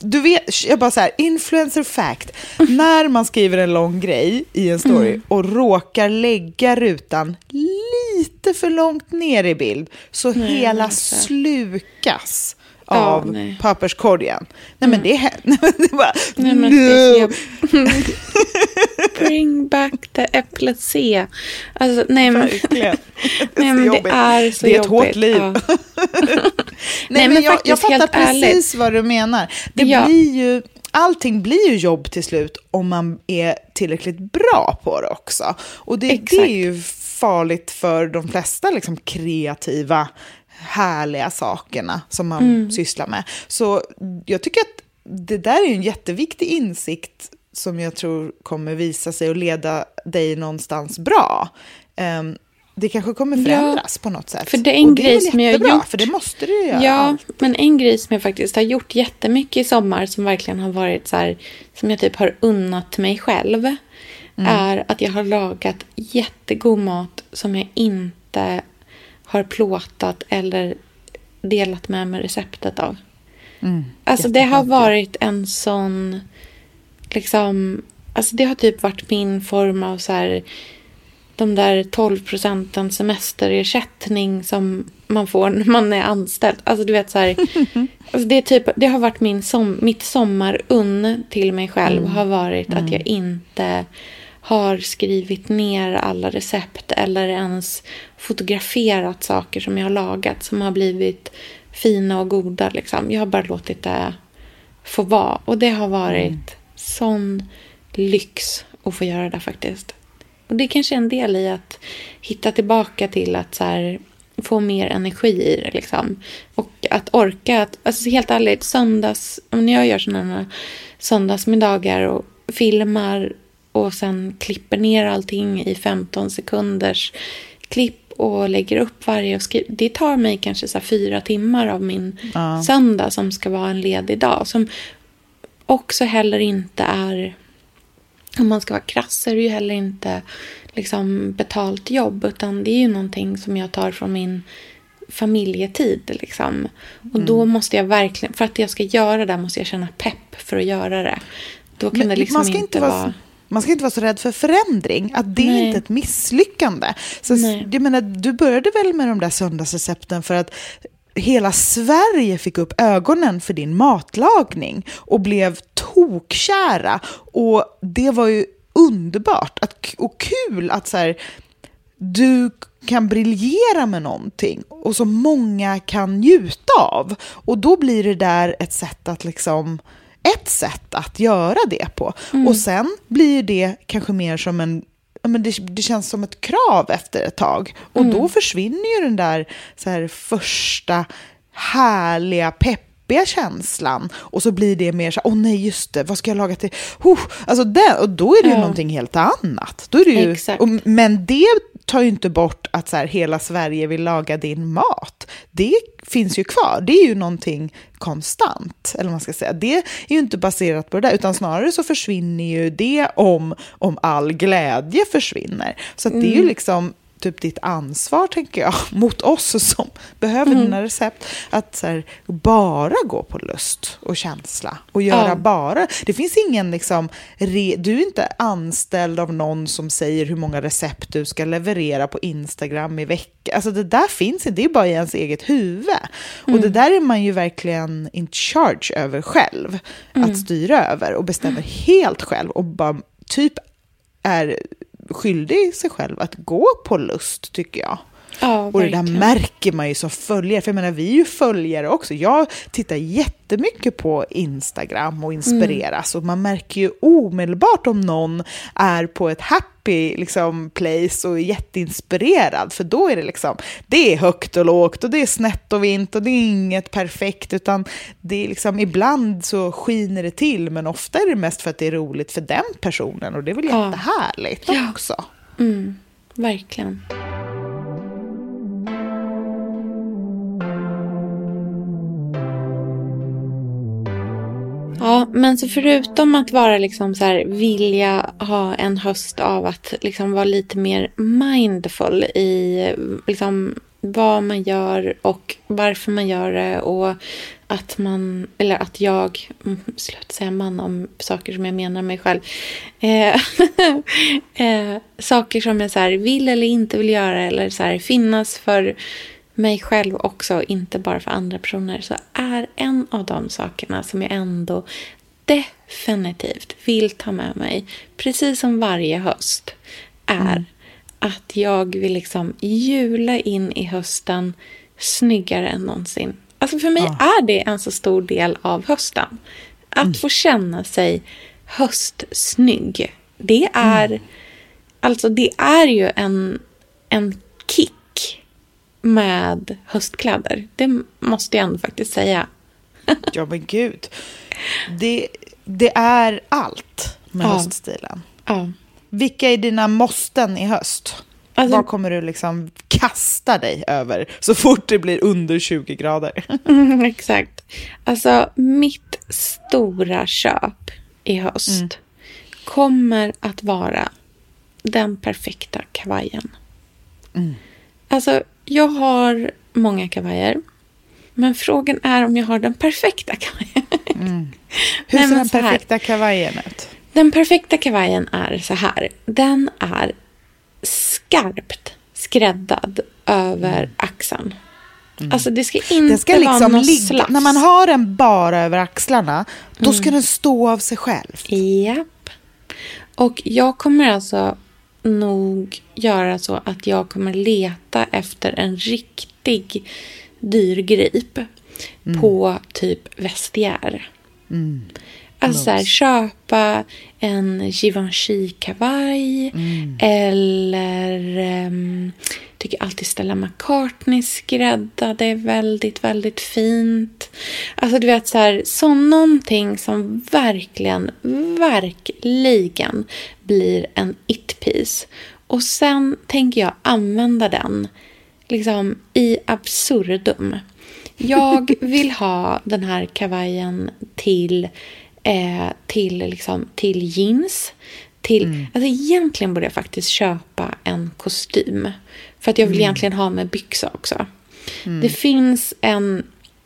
Speaker 8: Du vet, jag bara så här, influencer fact. När man skriver en lång grej i en story
Speaker 9: Mm.
Speaker 8: och råkar lägga rutan lite för långt ner i bild så
Speaker 9: Nej,
Speaker 8: hela slukas Av
Speaker 9: nej. Mm.
Speaker 8: papperskorgen. Nej men det är... Nej, men det är bara,
Speaker 9: Nej, men det
Speaker 8: no.
Speaker 9: Bring back the äpplet C. Alltså, nej, men.
Speaker 8: Det
Speaker 9: nej,
Speaker 8: så
Speaker 9: men det
Speaker 8: jobbigt.
Speaker 9: är så
Speaker 8: Det är ett
Speaker 9: jobbigt.
Speaker 8: hårt liv.
Speaker 9: Ja.
Speaker 8: Nej, men,
Speaker 9: men
Speaker 8: jag, jag fattar
Speaker 9: helt ärligt.
Speaker 8: precis vad du menar. Det
Speaker 9: Ja.
Speaker 8: blir ju, allting blir ju jobb till slut om man är tillräckligt bra på det också. Och det, det är ju farligt för de flesta liksom, kreativa, härliga sakerna som man
Speaker 9: Mm.
Speaker 8: sysslar med. Så jag tycker att det där är en jätteviktig insikt som jag tror kommer visa sig och leda dig någonstans bra. Ehm, det kanske kommer
Speaker 9: Ja,
Speaker 8: förändras på något sätt.
Speaker 9: för det är en
Speaker 8: och
Speaker 9: grej som jag har gjort.
Speaker 8: För det måste du ju göra.
Speaker 9: Ja, men en grej som jag faktiskt har gjort jättemycket i sommar som verkligen har varit så här, som jag typ har unnat mig själv, är att jag har lagat jättegod mat som jag inte har plåtat eller delat med mig receptet av. Alltså det har varit en sån, liksom, alltså det har typ varit min form av så här de där 12 procenten semesterersättning som man får när man är anställd. Alltså du vet så här, alltså det, typ, det har varit min som, mitt sommarunn till mig själv
Speaker 10: Mm.
Speaker 9: har varit
Speaker 10: Mm.
Speaker 9: att jag inte har skrivit ner alla recept eller ens fotograferat saker som jag har lagat som har blivit fina och goda. Liksom. Jag har bara låtit det få vara. Och det har varit sån lyx att få göra det faktiskt. Och det är kanske är en del i att hitta tillbaka till att så här, få mer energi i det. Liksom. Och att orka. Att, alltså helt ärligt, söndags, när jag gör sådana söndagsmiddagar och filmar och sen klipper ner allting i 15 sekunders klipp och lägger upp varje och skriver. Det tar mig kanske så fyra timmar av min
Speaker 8: Ja.
Speaker 9: söndag som ska vara en ledig dag. Som också heller inte är, om man ska vara krass, är det ju heller inte liksom betalt jobb. Utan det är ju någonting som jag tar från min familjetid. Liksom. Och då
Speaker 8: Mm.
Speaker 9: måste jag verkligen, för att jag ska göra det måste jag känna pepp för att göra det. Då kan
Speaker 8: Men
Speaker 9: det liksom
Speaker 8: man, ska
Speaker 9: inte,
Speaker 8: inte vara,
Speaker 9: vara...
Speaker 8: man ska inte vara så rädd för förändring. Att det är
Speaker 9: Nej.
Speaker 8: inte ett misslyckande. Så,
Speaker 9: Nej.
Speaker 8: jag menar, du började väl med de där söndagsrecepten för att hela Sverige fick upp ögonen för din matlagning och blev tokkära. Och det var ju underbart att, och kul att så här, du kan briljera med någonting och så många kan njuta av. Och då blir det där ett sätt att liksom ett sätt att göra det på. Och sen blir det kanske mer som en men det, det känns som ett krav efter ett tag. Och då försvinner ju den där så här, första härliga, peppiga känslan. Och så blir det mer så här, åh nej just det, vad ska jag laga till? Oh, alltså det, och då är det ju
Speaker 9: Ja.
Speaker 8: någonting helt annat. Då är det ju, och, men det tar ju inte bort att så här, hela Sverige vill laga din mat. Det finns ju kvar. Det är ju någonting konstant. Eller man ska säga. Det är ju inte baserat på det där, utan snarare så försvinner ju det om, om all glädje försvinner. Så det är ju liksom typ ditt ansvar, tänker jag, mot oss som behöver dina recept, att så här, bara gå på lust och känsla och göra
Speaker 9: Ja.
Speaker 8: bara. Det finns ingen liksom, re, du är inte anställd av någon som säger hur många recept du ska leverera på Instagram i veckan. Alltså det där finns inte, det är bara i ens eget huvud. Och det där är man ju verkligen in charge över själv, att styra över och bestämmer helt själv och bara typ är skyldig sig själv att gå på lust, tycker jag.
Speaker 9: Ja,
Speaker 8: Och det där märker man ju som följare, för jag menar vi är ju följare också. Jag tittar jättemycket på Instagram och inspireras och man märker ju omedelbart om någon är på ett happy liksom, place och är jätteinspirerad. För då är det liksom, det är högt och lågt och det är snett och vint och det är inget perfekt utan det är liksom, ibland så skiner det till men ofta är det mest för att det är roligt för den personen och det är väl
Speaker 9: Ja.
Speaker 8: jättehärligt
Speaker 9: Ja.
Speaker 8: också.
Speaker 9: Mm, verkligen. Men så förutom att vara liksom så här, vilja ha en höst av att liksom vara lite mer mindful i liksom vad man gör och varför man gör det och att man, eller att jag, mm, sluta säga man om saker som jag menar mig själv. Eh, eh, saker som jag så här vill eller inte vill göra eller så här finnas för mig själv också, inte bara för andra personer, så är en av de sakerna som jag ändå definitivt vill ta med mig, precis som varje höst, är att jag vill liksom jula in i hösten snyggare än någonsin. Alltså för mig är det en så stor del av hösten. Att få känna sig höstsnygg. Det är, alltså det är ju en, en kick med höstkläder. Det måste jag ändå faktiskt säga.
Speaker 8: Ja men gud. Det, det är allt med
Speaker 9: Ja.
Speaker 8: höststilen.
Speaker 9: Ja.
Speaker 8: Vilka är dina måsten i höst?
Speaker 9: Alltså-
Speaker 8: Vad kommer du liksom kasta dig över så fort det blir under 20 grader?
Speaker 9: Mm, exakt. Alltså, mitt stora köp i höst kommer att vara den perfekta kavajen. Alltså, jag har många kavajer. Men frågan är om jag har den perfekta kavajen.
Speaker 8: Hur
Speaker 9: Nej,
Speaker 8: ser den perfekta kavajen ut?
Speaker 9: Den perfekta kavajen är så här. Den är skarpt skräddad över axeln. Alltså det ska inte
Speaker 8: Den ska
Speaker 9: vara
Speaker 8: liksom
Speaker 9: någon
Speaker 8: ligga,
Speaker 9: slafs.
Speaker 8: när man har den bara över axlarna, då ska
Speaker 9: Mm.
Speaker 8: den stå av sig själv.
Speaker 9: Japp. Och jag kommer alltså nog göra så att jag kommer leta efter en riktig dyrgrip på typ vestiär. Alltså så här, köpa en Givenchy-kavaj eller um, tycker alltid Stella McCartney skräddade är väldigt, väldigt fint. Alltså du vet så här, så någonting som verkligen, verkligen blir en it-piece. Och sen tänker jag använda den liksom i absurdum. Jag vill ha den här kavajen till, eh, till, liksom, till jeans. Till, alltså egentligen borde jag faktiskt köpa en kostym. För att jag vill egentligen ha med byxa också. Det finns en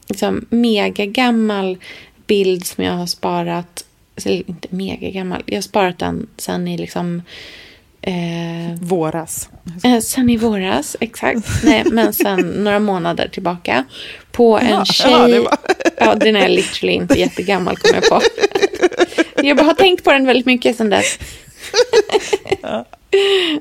Speaker 9: liksom, mega gammal bild som jag har sparat. Eller inte mega gammal. Jag har sparat den sen i liksom eh,
Speaker 8: Våras.
Speaker 9: Eh, sen i våras, exakt. Nej, men sen några månader tillbaka. På en
Speaker 8: Ja,
Speaker 9: tjej.
Speaker 8: ja, det var-
Speaker 9: Ja, den är literally inte jättegammal kom jag på. Jag har tänkt på den väldigt mycket sen dess.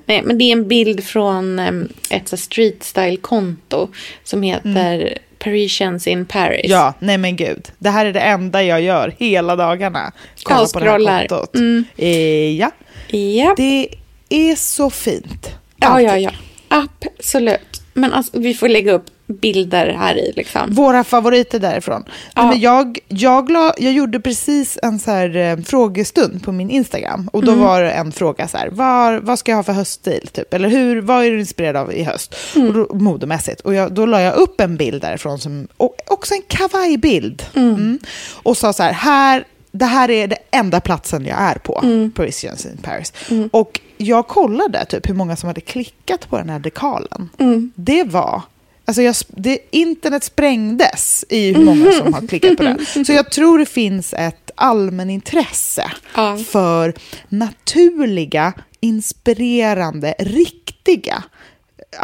Speaker 9: Nej, men det är en bild från em, ett street style-konto som heter Parisians in Paris.
Speaker 8: Ja, nej men gud. Det här är det enda jag gör hela dagarna. Kolla på det här kontot.
Speaker 9: Mm.
Speaker 8: Eh, ja,
Speaker 9: Japp.
Speaker 8: det är så fint.
Speaker 9: Ja,
Speaker 8: Alltid.
Speaker 9: ja, ja. Absolut. Men alltså, vi får lägga upp bilder här i liksom.
Speaker 8: Våra favoriter därifrån.
Speaker 9: Ja.
Speaker 8: Men jag, jag, la, jag gjorde precis en så här, eh, frågestund på min Instagram. Och då
Speaker 9: Mm.
Speaker 8: var det en fråga så här, var, vad ska jag ha för höststil? Typ? Eller hur, vad är du inspirerad av i höst?
Speaker 9: Mm.
Speaker 8: Och då, modemässigt. Och jag, då la jag upp en bild därifrån, som, och också en kavajbild. Mm. Och sa så här, här, det här är det enda platsen jag är på,
Speaker 9: Mm.
Speaker 8: Parisians in Paris. Och jag kollade typ hur många som hade klickat på den här dekalen.
Speaker 9: Mm.
Speaker 8: Det var Alltså jag, det, internet sprängdes i hur många som har klickat på den. Så jag tror det finns ett allmänintresse
Speaker 9: Ja.
Speaker 8: för naturliga, inspirerande, riktiga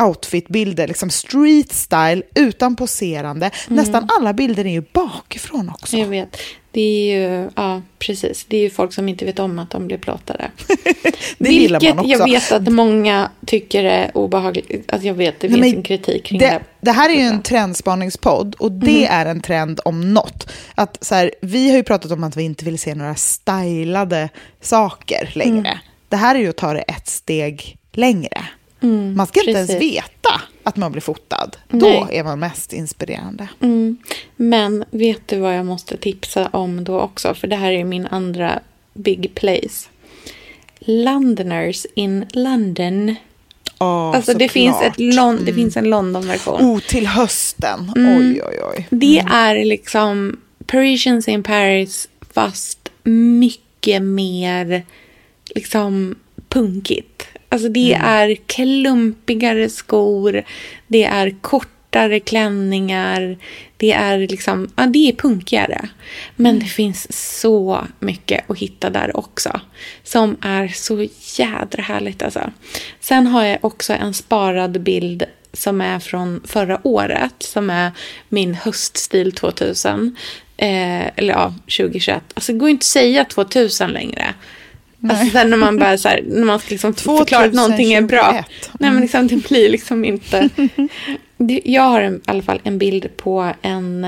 Speaker 8: outfitbilder, liksom street style, utan poserande. Nästan alla bilder är ju bakifrån också.
Speaker 9: Jag vet. Det är ju, ja precis. Det är ju folk som inte vet om att de blir plåtade.
Speaker 8: Det gillar
Speaker 9: Vilket
Speaker 8: man också.
Speaker 9: jag vet att många tycker är obehagligt. Att jag vet, det
Speaker 8: Nej,
Speaker 9: finns
Speaker 8: men
Speaker 9: en kritik kring
Speaker 8: det,
Speaker 9: det.
Speaker 8: det här är ju en trendspaningspodd och det är en trend om något. Att så här, vi har ju pratat om att vi inte vill se några stylade saker längre. Det här är ju att ta det ett steg längre. Man ska inte ens
Speaker 9: precis.
Speaker 8: veta att man blir fotad. Då
Speaker 9: Nej.
Speaker 8: är man mest inspirerande.
Speaker 9: Mm. Men vet du vad jag måste tipsa om då också? För det här är min andra big place. Londoners in London.
Speaker 8: Oh,
Speaker 9: alltså det finns, ett Lon- det finns en London-version.
Speaker 8: Oh, till hösten.
Speaker 9: Mm.
Speaker 8: Oj, oj, oj.
Speaker 9: Det är liksom Parisians in Paris fast mycket mer liksom punkigt. Alltså det är klumpigare skor, det är kortare klänningar, det är liksom, ja det är punkigare. Men det finns så mycket att hitta där också. Som är så jädra härligt alltså. Sen har jag också en sparad bild som är från förra året. Som är min höststil 2000. Eh, eller ja, 2021. Alltså det går inte att säga 2000 längre. Alltså sen när man bara så här, när man ska liksom förklara att någonting är bra.
Speaker 8: 2021.
Speaker 9: Nej men liksom det blir liksom inte. Det- Jag har en, i alla fall en bild på en,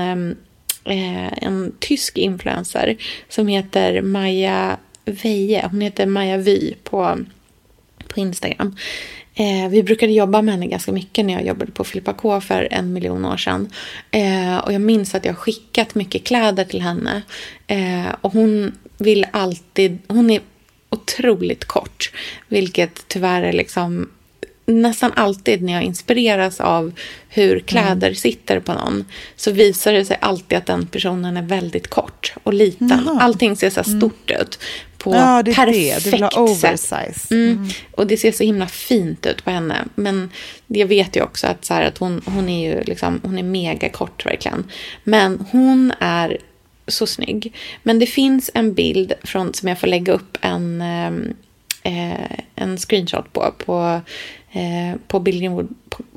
Speaker 9: eh, en tysk influencer som heter Maja Veje. Hon heter Maja Vy på, på Instagram. Eh, vi brukade jobba med henne ganska mycket när jag jobbade på Filippa K för en miljon år sedan. Eh, och jag minns att jag skickat mycket kläder till henne. Eh, och hon vill alltid, hon är otroligt kort. Vilket tyvärr är liksom nästan alltid när jag inspireras av hur kläder sitter på någon så visar det sig alltid att den personen är väldigt kort och liten.
Speaker 8: Jaha.
Speaker 9: Allting ser så här stort ut på
Speaker 8: Ja, det
Speaker 9: perfekt
Speaker 8: det. Du vill ha
Speaker 9: sätt.
Speaker 8: oversize.
Speaker 9: Mm. Och det ser så himla fint ut på henne. Men jag vet ju också att, så här, att hon, hon är ju liksom, hon är mega kort verkligen. Men hon är så snygg. Men det finns en bild från, som jag får lägga upp en, ehm, eh, en screenshot på, på, eh, på Billgrenwood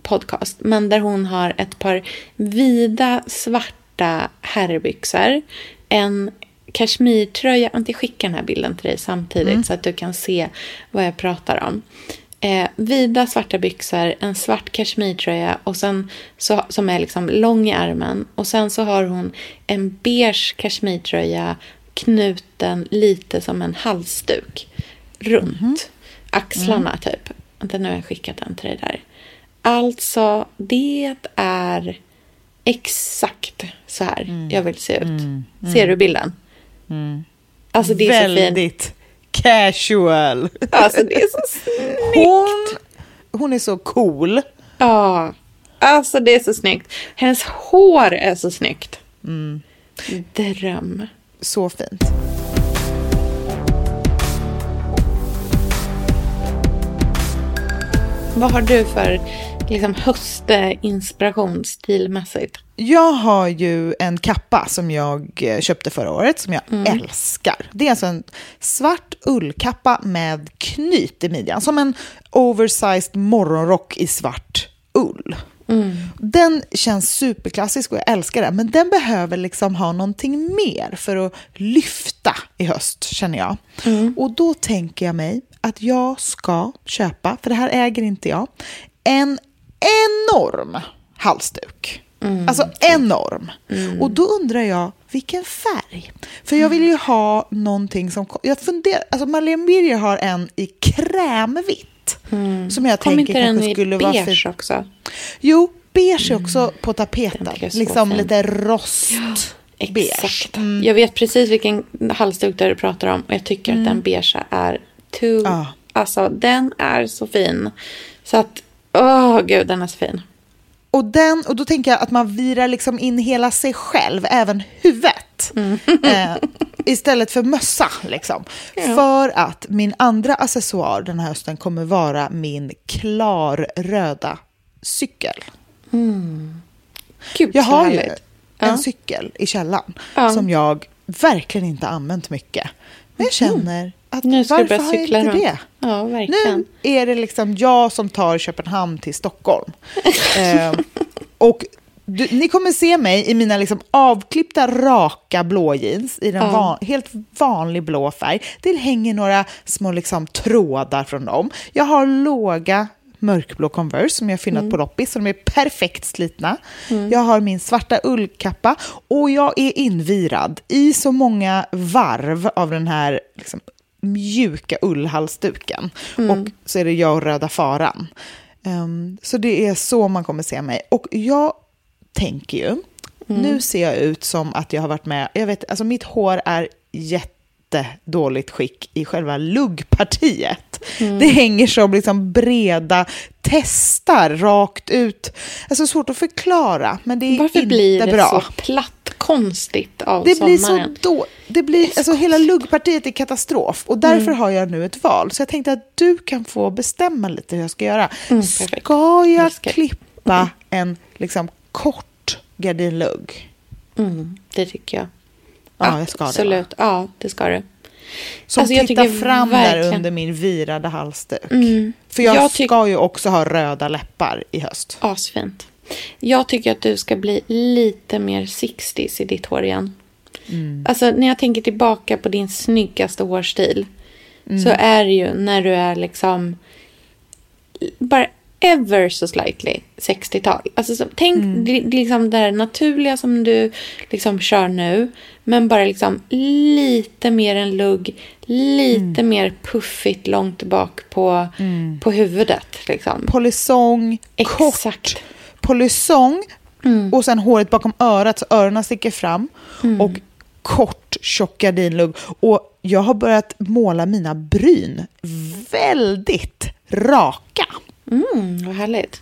Speaker 9: podcast. Men där hon har ett par vida svarta herrbyxor. En kashmirtröja. Jag skickar den här bilden till dig samtidigt
Speaker 8: Mm.
Speaker 9: så att du kan se vad jag pratar om. Eh, vida svarta byxor, en svart kashmirtröja och sen så, som är liksom lång i armen. Och sen så har hon en beige kashmirtröja knuten lite som en halsduk runt axlarna typ. Vänta, nu har jag skickat den till dig där. Alltså, det är exakt så här jag vill se ut. Ser du bilden? Alltså det är så fint.
Speaker 8: Casual.
Speaker 9: Alltså det är så snyggt.
Speaker 8: Hon, hon är så cool.
Speaker 9: Ja, alltså det är så snyggt. Hennes hår är så snyggt. Dröm.
Speaker 8: Så fint.
Speaker 9: Vad har du för liksom, höstinspiration stilmässigt?
Speaker 8: Jag har ju en kappa som jag eh, köpte förra året som jag älskar. Det är alltså en svart ullkappa med knyt i midjan. Som en oversized morgonrock i svart ull. Den känns superklassisk och jag älskar den. Men den behöver liksom ha någonting mer för att lyfta i höst, känner jag. Och då tänker jag mig att jag ska köpa, för det här äger inte jag, en enorm halsduk. Alltså enorm. Och då undrar jag, vilken färg? För jag vill ju ha någonting som... Jag funderar, alltså Marlene Birger har en i krämvitt. Som jag
Speaker 9: Kom inte
Speaker 8: tänker
Speaker 9: den
Speaker 8: kanske
Speaker 9: i
Speaker 8: skulle vara
Speaker 9: beige
Speaker 8: fin.
Speaker 9: också?
Speaker 8: Jo, beige är också på tapeten.
Speaker 9: Den
Speaker 8: Liksom
Speaker 9: fin.
Speaker 8: lite rost. beige.
Speaker 9: Exakt. Jag vet precis vilken halsduk du pratar om och jag tycker att den beigea är too...
Speaker 8: Ja.
Speaker 9: Alltså den är så fin. Så att, åh gud den är så fin.
Speaker 8: Och, den, och då tänker jag att man virar liksom in hela sig själv, även huvudet.
Speaker 9: Mm.
Speaker 8: Eh, istället för mössa. Liksom. För att min andra accessoar den här hösten kommer vara min klarröda cykel.
Speaker 9: Gud
Speaker 8: Jag har ju en
Speaker 9: Ja.
Speaker 8: cykel i källaren
Speaker 9: Ja.
Speaker 8: som jag verkligen inte använt mycket. Men jag känner att
Speaker 9: Nu ska
Speaker 8: varför har jag inte
Speaker 9: runt.
Speaker 8: det?
Speaker 9: Ja, verkligen.
Speaker 8: Nu är det liksom jag som tar Köpenhamn till Stockholm. eh, och du, ni kommer se mig i mina liksom avklippta raka blå jeans i
Speaker 9: Ja.
Speaker 8: van, helt vanlig blå färg. Det hänger några små liksom trådar från dem. Jag har låga mörkblå Converse som jag har
Speaker 9: Mm.
Speaker 8: på loppis, så de är perfekt slitna. Jag har min svarta ullkappa och jag är invirad i så många varv av den här liksom, mjuka ullhalsduken. Och så är det jag och röda faran. Ehm, så det är så man kommer se mig. Och jag tänker ju, nu ser jag ut som att jag har varit med, jag vet, alltså mitt hår är jättedåligt skick i själva luggpartiet. Det hänger som liksom breda testar rakt ut. Alltså svårt att förklara, men det är
Speaker 9: Varför
Speaker 8: inte
Speaker 9: blir det
Speaker 8: bra.
Speaker 9: så platt konstigt av
Speaker 8: Det blir så
Speaker 9: sommaren?
Speaker 8: då, det blir, alltså hela luggpartiet är katastrof och därför
Speaker 9: Mm.
Speaker 8: har jag nu ett val. Så jag tänkte att du kan få bestämma lite hur jag ska göra.
Speaker 9: Mm, perfekt.
Speaker 8: ska jag
Speaker 9: Älskar.
Speaker 8: klippa en liksom kort gardinlugg?
Speaker 9: Mm, det tycker jag.
Speaker 8: Ja, jag ska det?
Speaker 9: Absolut. Ja, det ska du.
Speaker 8: Som
Speaker 9: Alltså,
Speaker 8: tittar fram
Speaker 9: verkligen-
Speaker 8: där under min virade halsduk.
Speaker 9: Mm.
Speaker 8: För jag,
Speaker 9: Jag
Speaker 8: ska ju också ha röda läppar i höst.
Speaker 9: Asfint. Jag tycker att du ska bli lite mer 60s i ditt hår igen.
Speaker 8: Mm.
Speaker 9: Alltså när jag tänker tillbaka på din snyggaste hårstil. Så är det ju när du är liksom bara ever so slightly 60-tal. Alltså så, tänk det liksom det här naturliga som du liksom kör nu. Men bara liksom lite mer en lugg. Lite mer puffigt långt bak på, på huvudet. Liksom.
Speaker 8: Polisong, kort Polisong och sen håret bakom örat så öronen sticker fram. Och kort tjock gardinlugg. Och jag har börjat måla mina bryn väldigt raka.
Speaker 9: Mm, vad härligt.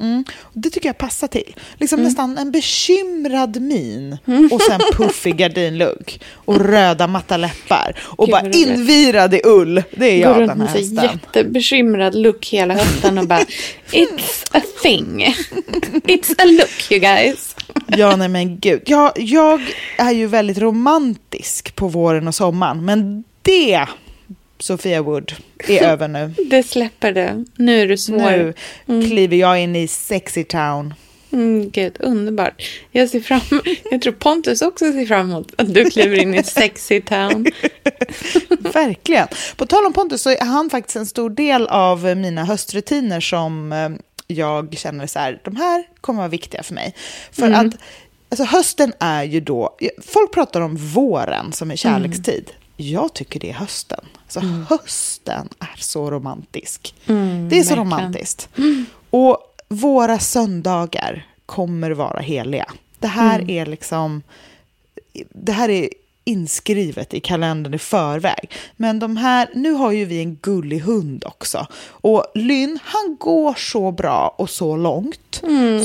Speaker 8: Mm. Det tycker jag passar till. Liksom nästan en bekymrad min och sen puffig gardinlugg och röda matta läppar och
Speaker 9: Gud,
Speaker 8: bara invirad i ull. Det är
Speaker 9: Går
Speaker 8: jag
Speaker 9: runt
Speaker 8: den här
Speaker 9: så
Speaker 8: hösten.
Speaker 9: jättebekymrad look hela hösten och bara It's a thing. It's a look you guys.
Speaker 8: Ja, nej men gud. Jag, jag är ju väldigt romantisk på våren och sommaren, men det, Sofia Wood är över nu.
Speaker 9: Det släpper det. Nu är du svår.
Speaker 8: Nu kliver jag in i sexy town.
Speaker 9: Mm, gud, underbart. Jag ser fram Jag tror Pontus också ser fram emot att du kliver in i sexy town.
Speaker 8: Verkligen. På tal om Pontus så är han faktiskt en stor del av mina höstrutiner som eh, jag känner så här, de här kommer vara viktiga för mig. För att alltså, hösten är ju då, folk pratar om våren som är kärlekstid. Jag tycker det är hösten. Alltså, Hösten är så romantisk. det är så
Speaker 9: verkligen.
Speaker 8: romantiskt. Och våra söndagar kommer vara heliga. Det här är liksom... Det här är inskrivet i kalendern i förväg. Men de här, nu har ju vi en gullig hund också. Och Lynn, han går så bra och så långt.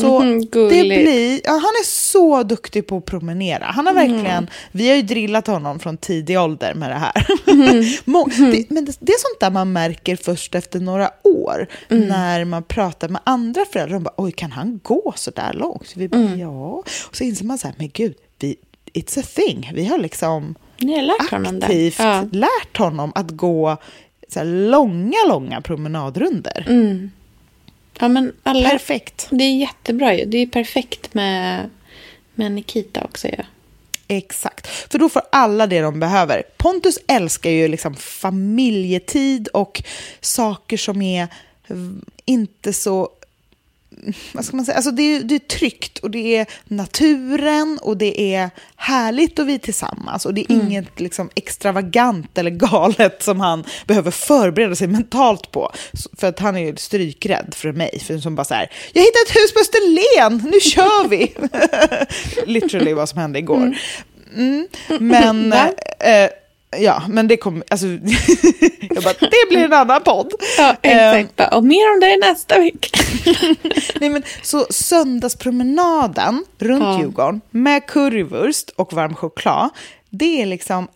Speaker 8: så det
Speaker 9: Mm,
Speaker 8: blir, ja, han är så duktig på att promenera. Han har
Speaker 9: Mm.
Speaker 8: verkligen, vi har ju drillat honom från tidig ålder med det här.
Speaker 9: Mm.
Speaker 8: Det, men det, det är sånt där man märker först efter några år.
Speaker 9: Mm.
Speaker 8: När man pratar med andra föräldrar. De bara, oj, kan han gå så där långt? Så vi bara,
Speaker 9: Mm.
Speaker 8: ja. Och så inser man så här, men gud, vi, it's a thing. Vi har liksom
Speaker 9: lärt honom
Speaker 8: aktivt
Speaker 9: Ja.
Speaker 8: lärt honom att gå så långa, långa promenadrunder.
Speaker 9: Mm. ja, men alla...
Speaker 8: Perfekt.
Speaker 9: Det är jättebra ju. Det är perfekt med, med Nikita också ju.
Speaker 8: Exakt, för då får alla det de behöver. Pontus älskar ju liksom familjetid och saker som är inte så... Vad ska man säga? Alltså det, är, det är tryggt och det är naturen och det är härligt och vi är tillsammans. Och det är inget liksom extravagant eller galet som han behöver förbereda sig mentalt på. För att han är ju strykrädd för mig. För som bara så här, jag hittade ett hus på Österlen, nu kör vi! Literally vad som hände igår. Mm. Men,
Speaker 9: Va?
Speaker 8: Ja, men det kommer, alltså, jag bara, det blir en annan podd.
Speaker 9: Ja,
Speaker 8: Eh,
Speaker 9: exakt. Bara, Och mer om det nästa vecka.
Speaker 8: Nej, men, så söndagspromenaden runt
Speaker 9: Ja.
Speaker 8: Djurgården med currywurst och varm choklad, det är liksom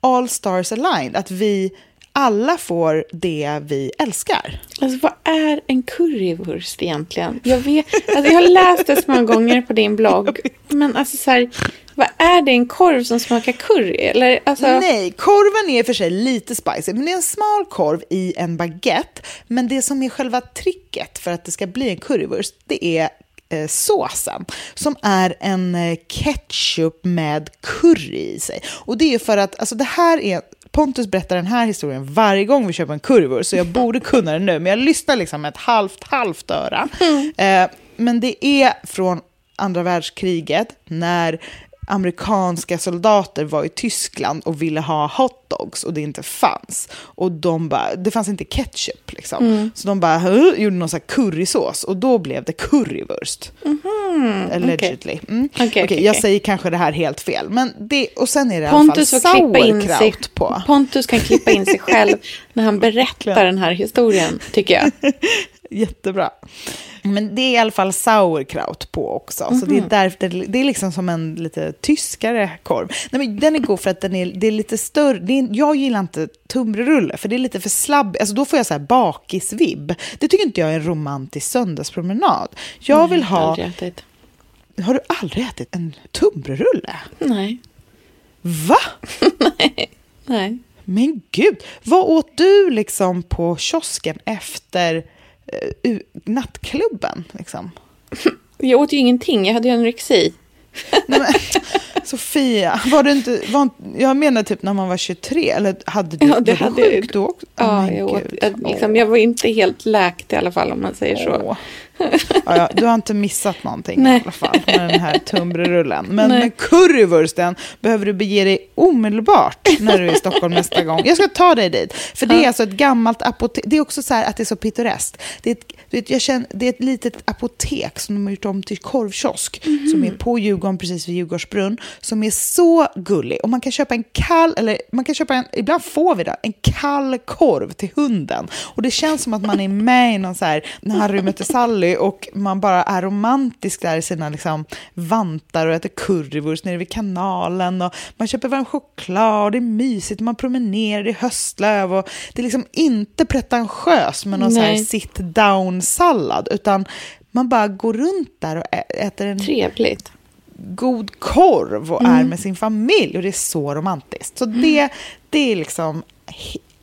Speaker 8: all stars aligned, att vi alla får det vi älskar.
Speaker 9: Alltså vad är en currywurst egentligen? Jag, vet, alltså, jag har läst det så många gånger på din blogg. Men alltså så här, vad är det? En korv som smakar curry? Eller alltså,
Speaker 8: Nej, korven är för sig lite spicy, men det är en smal korv i en baguette. Men det som är själva tricket för att det ska bli en currywurst, det är eh, såsen som är en eh, ketchup med curry i sig. Och det är för att, alltså det här är Pontus berättar den här historien varje gång vi köper en currywurst, så jag borde kunna det nu, men jag lyssnar liksom med ett halvt, halvt öra. Eh, men det är från andra världskriget när amerikanska soldater var i Tyskland och ville ha hotdogs och det inte fanns. Och de bara, det fanns inte ketchup liksom. Så de bara gjorde någon sån här currysås och då blev det currywurst. Allegedly. Mm.
Speaker 9: Okej,
Speaker 8: Okej,
Speaker 9: okej,
Speaker 8: jag säger kanske det här helt fel. Men det, och sen är det
Speaker 9: Pontus
Speaker 8: i alla fall
Speaker 9: sig.
Speaker 8: sauerkraut på.
Speaker 9: Pontus kan klippa in sig själv när han berättar den här historien, tycker jag.
Speaker 8: Jättebra. Men det är i alla fall sauerkraut på också. Så
Speaker 9: Mhm.
Speaker 8: det är, därför, det är liksom som en lite tyskare korv. Nej, men den är god för att den är, det är lite större. Är, jag gillar inte tunnbrödsrulle för det är lite för slabb. Alltså då får jag så här bakisvibb. Det tycker inte jag är en romantisk söndagspromenad. Jag vill ha... Har du aldrig ätit en tunnbrödsrulle?
Speaker 9: Nej.
Speaker 8: Va?
Speaker 9: Nej.
Speaker 8: Men gud, vad åt du liksom på kiosken efter eh, u- nattklubben? Liksom?
Speaker 9: Jag åt ju ingenting. Jag hade ju anorexi.
Speaker 8: Nej, men, Sofia, var du inte, var, jag menar typ när man var 23, eller hade du,
Speaker 9: Ja, det
Speaker 8: var
Speaker 9: hade jag.
Speaker 8: sjuk då också?
Speaker 9: Ja, jag, åt, jag, liksom, jag var inte helt läkt i alla fall, om man säger så.
Speaker 8: Ja, ja, du har inte missat någonting
Speaker 9: Nej.
Speaker 8: i alla fall med den här tunnbrödsrullen. Men
Speaker 9: Nej.
Speaker 8: med currywursten behöver du bege dig omedelbart när du är i Stockholm nästa gång. Jag ska ta dig dit. För det är alltså ett gammalt apotek. Det är också så här att det är så pittoreskt. Det är ett, du vet, jag känner, det är ett litet apotek som de har gjort om till korvkiosk. Som är på Djurgården, precis vid Djurgårdsbrunn. Som är så gullig. Och man kan köpa en kall, eller man kan köpa en, ibland får vi det, en kall korv till hunden. Och det känns som att man är med i någon så här, när Harry möter Sally och man bara är romantisk där i sina liksom, vantar och äter currywurst nere vid kanalen. Och man köper varm choklad och det är mysigt. Man promenerar i höstlöv. Och det är liksom inte pretentiöst med någon så sit down-sallad. Utan man bara går runt där och äter en
Speaker 9: Trevligt.
Speaker 8: god korv och
Speaker 9: Mm.
Speaker 8: är med sin familj. Och det är så romantiskt. Så det, det är liksom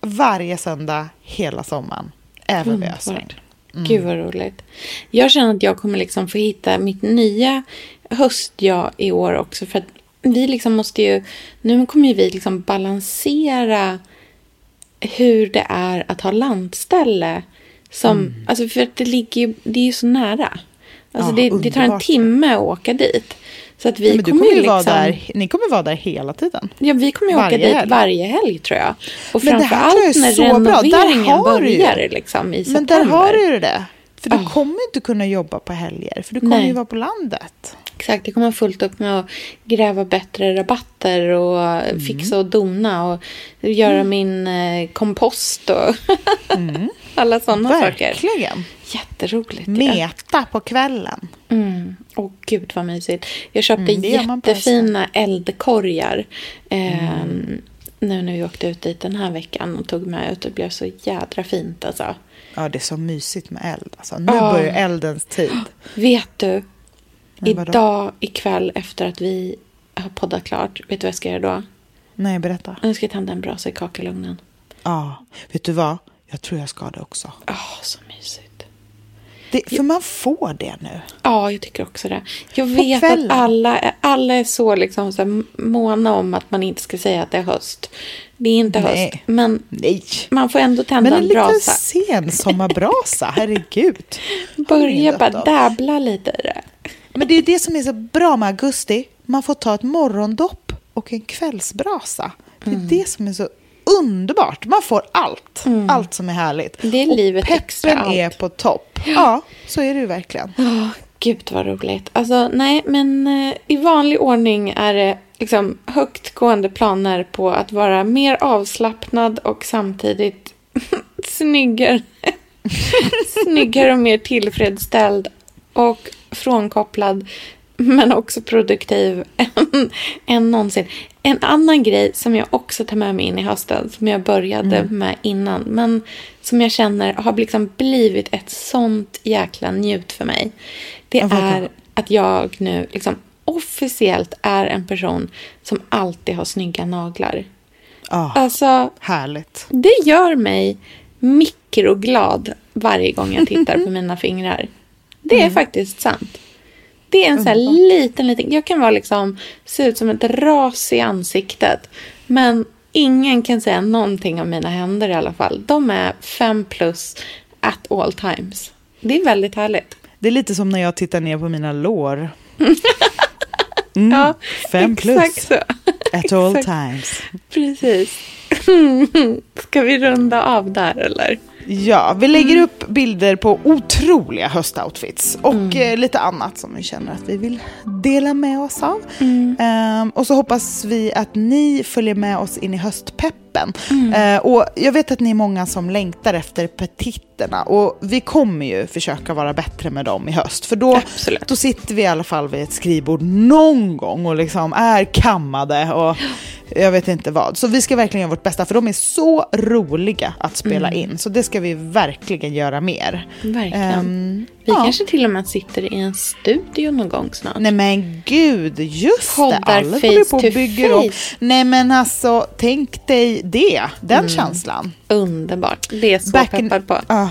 Speaker 8: varje söndag hela sommaren. Även vid
Speaker 9: Underbart.
Speaker 8: Ösregn.
Speaker 9: Gud vad roligt. Jag känner att jag kommer liksom få hitta mitt nya höstjag i år också. För att vi liksom måste ju, nu kommer vi liksom balansera hur det är att ha landställe. Som, alltså för att det ligger ju, det är ju så nära. Alltså
Speaker 8: Ja,
Speaker 9: det, det tar en timme att åka dit. Så att vi
Speaker 8: men du
Speaker 9: kommer,
Speaker 8: kommer
Speaker 9: ju liksom,
Speaker 8: där, ni kommer vara där hela tiden.
Speaker 9: Ja, vi kommer ju åka
Speaker 8: varje
Speaker 9: dit
Speaker 8: helg.
Speaker 9: varje helg tror jag. Och
Speaker 8: Men
Speaker 9: framförallt
Speaker 8: är
Speaker 9: när
Speaker 8: så bra. Där
Speaker 9: renoveringen
Speaker 8: har du ju-
Speaker 9: börjar liksom, i
Speaker 8: Men
Speaker 9: september.
Speaker 8: där har du det. För du
Speaker 9: Ah.
Speaker 8: kommer inte kunna jobba på helger, för du kommer
Speaker 9: Nej.
Speaker 8: ju vara på landet.
Speaker 9: Exakt, det kommer vara fullt upp med att gräva bättre rabatter och
Speaker 8: Mm.
Speaker 9: fixa och dona och göra min eh, kompost och alla sådana saker.
Speaker 8: Mm. Verkligen.
Speaker 9: Jätteroligt.
Speaker 8: Meta på kvällen.
Speaker 9: Mm. Åh gud vad mysigt. Jag köpte
Speaker 8: Mm,
Speaker 9: jättefina eldkorgar. Eh, Nu när vi åkte ut dit den här veckan och tog med ut. Det blev så jädra fint alltså.
Speaker 8: Ja, det är så mysigt med eld. Alltså, nu
Speaker 9: Ja.
Speaker 8: börjar eldens tid.
Speaker 9: Vet du? Idag ikväll efter att vi har poddat klart. Vet du vad jag ska göra då?
Speaker 8: Nej, berätta.
Speaker 9: Jag ska tända en brasa i kakelugnen.
Speaker 8: Ja, vet du vad? Jag tror jag ska det också.
Speaker 9: Åh, så mysigt.
Speaker 8: Det, för man får det nu.
Speaker 9: Ja, jag tycker också det. Jag vet att alla, alla är så, liksom, så här, måna om att man inte ska säga att det är höst. Det är inte
Speaker 8: Nej.
Speaker 9: höst, men
Speaker 8: Nej.
Speaker 9: man får ändå tända
Speaker 8: Men en
Speaker 9: en
Speaker 8: liten
Speaker 9: brasa.
Speaker 8: sen sommarbrasa, herregud.
Speaker 9: Börja bara dabbla lite i det.
Speaker 8: Men det är det som är så bra med augusti. Man får ta ett morgondopp och en kvällsbrasa. Det är
Speaker 9: Mm.
Speaker 8: det som är så underbart. Man får allt. Allt som är härligt.
Speaker 9: Det är
Speaker 8: och
Speaker 9: livet
Speaker 8: peppen
Speaker 9: extra allt.
Speaker 8: är på topp. Ja, så är det ju verkligen.
Speaker 9: Åh, gud vad roligt. Alltså, nej, men eh, i vanlig ordning är det liksom högt gående planer på att vara mer avslappnad och samtidigt snyggare. snyggare och mer tillfredsställd och frånkopplad men också produktiv än, än någonsin. En annan grej som jag också tar med mig in i hösten, som jag började med innan, men som jag känner har liksom blivit ett sånt jäkla njut för mig. Det är att jag nu liksom officiellt är en person som alltid har snygga naglar.
Speaker 8: Ja,
Speaker 9: Alltså,
Speaker 8: härligt.
Speaker 9: det gör mig mikroglad varje gång jag tittar på mina fingrar. Det
Speaker 8: Mm.
Speaker 9: är faktiskt sant. Det är en sån här liten, liten... Jag kan vara liksom, se ut som ett ras i ansiktet. Men ingen kan säga någonting om mina händer i alla fall. De är fem plus at all times. Det är väldigt härligt.
Speaker 8: Det är lite som när jag tittar ner på mina lår. Mm,
Speaker 9: Ja,
Speaker 8: fem plus.
Speaker 9: Så.
Speaker 8: At all times.
Speaker 9: Precis. Ska vi runda av där eller?
Speaker 8: Ja, vi lägger upp bilder på otroliga höstoutfits och
Speaker 9: Mm.
Speaker 8: eh, lite annat som vi känner att vi vill dela med oss av.
Speaker 9: Mm.
Speaker 8: Ehm, och så hoppas vi att ni följer med oss in i höstpeppen.
Speaker 9: Mm.
Speaker 8: Eh, och jag vet att ni är många som längtar efter petitterna och vi kommer ju försöka vara bättre med dem i höst. För då,
Speaker 9: Absolut.
Speaker 8: då sitter vi i alla fall vid ett skrivbord någon gång och liksom är kammade och jag vet inte vad. Så vi ska verkligen göra vårt bästa för de är så roliga att spela
Speaker 9: Mm.
Speaker 8: in. Så det ska vi verkligen göra mer.
Speaker 9: Verkligen.
Speaker 8: Ehm,
Speaker 9: Vi
Speaker 8: ja.
Speaker 9: kanske till och med sitter i en studio någon gång snart.
Speaker 8: Nej men gud, just
Speaker 9: Poddar
Speaker 8: det. Alla
Speaker 9: face
Speaker 8: på och bygger
Speaker 9: face.
Speaker 8: upp. Nej men alltså, tänk dig det. Den
Speaker 9: Mm.
Speaker 8: känslan.
Speaker 9: Underbart. Det är så
Speaker 8: Back in-
Speaker 9: peppad på.
Speaker 8: Ja,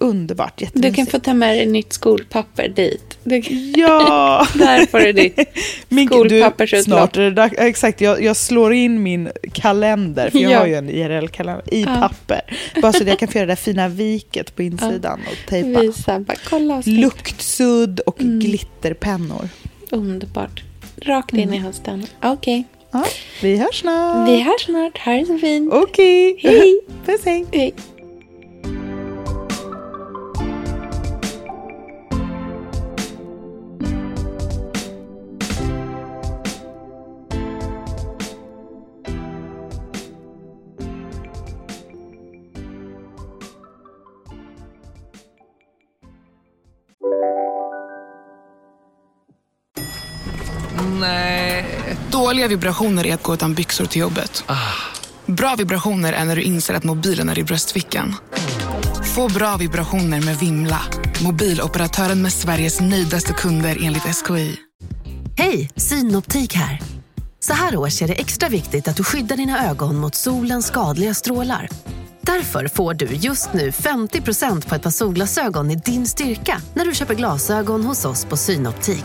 Speaker 8: underbart,
Speaker 9: Du kan få ta med dig nytt skolpapper dit. Du,
Speaker 8: Ja!
Speaker 9: där får du ditt
Speaker 8: Min, du,
Speaker 9: skolpappersutlopp.
Speaker 8: snart det dags. Exakt, jag, jag slår in min kalender, för jag
Speaker 9: Ja.
Speaker 8: har ju en IRL-kalender, i
Speaker 9: Ja.
Speaker 8: papper. Bara så att jag kan få göra det där fina viket på insidan och tejpa.
Speaker 9: Visa, bara kolla.
Speaker 8: Luktsudd och
Speaker 9: Mm.
Speaker 8: glitterpennor.
Speaker 9: Underbart. Rakt in i hösten. Okej.
Speaker 8: Ja, vi hörs snart.
Speaker 9: Vi hörs snart. Ha det så fint.
Speaker 8: Okej.
Speaker 9: Hej.
Speaker 8: Puss hej.
Speaker 9: Hej.
Speaker 11: Dåliga vibrationer är att gå utan byxor till jobbet. Bra vibrationer är när du inser att mobilen är i bröstfickan. Få bra vibrationer med Vimla. Mobiloperatören med Sveriges nöjdaste kunder enligt SKI.
Speaker 12: Hej, Synoptik här. Så här års är det extra viktigt att du skyddar dina ögon mot solens skadliga strålar. Därför får du just nu 50% på ett par solglasögon i din styrka när du köper glasögon hos oss på Synoptik.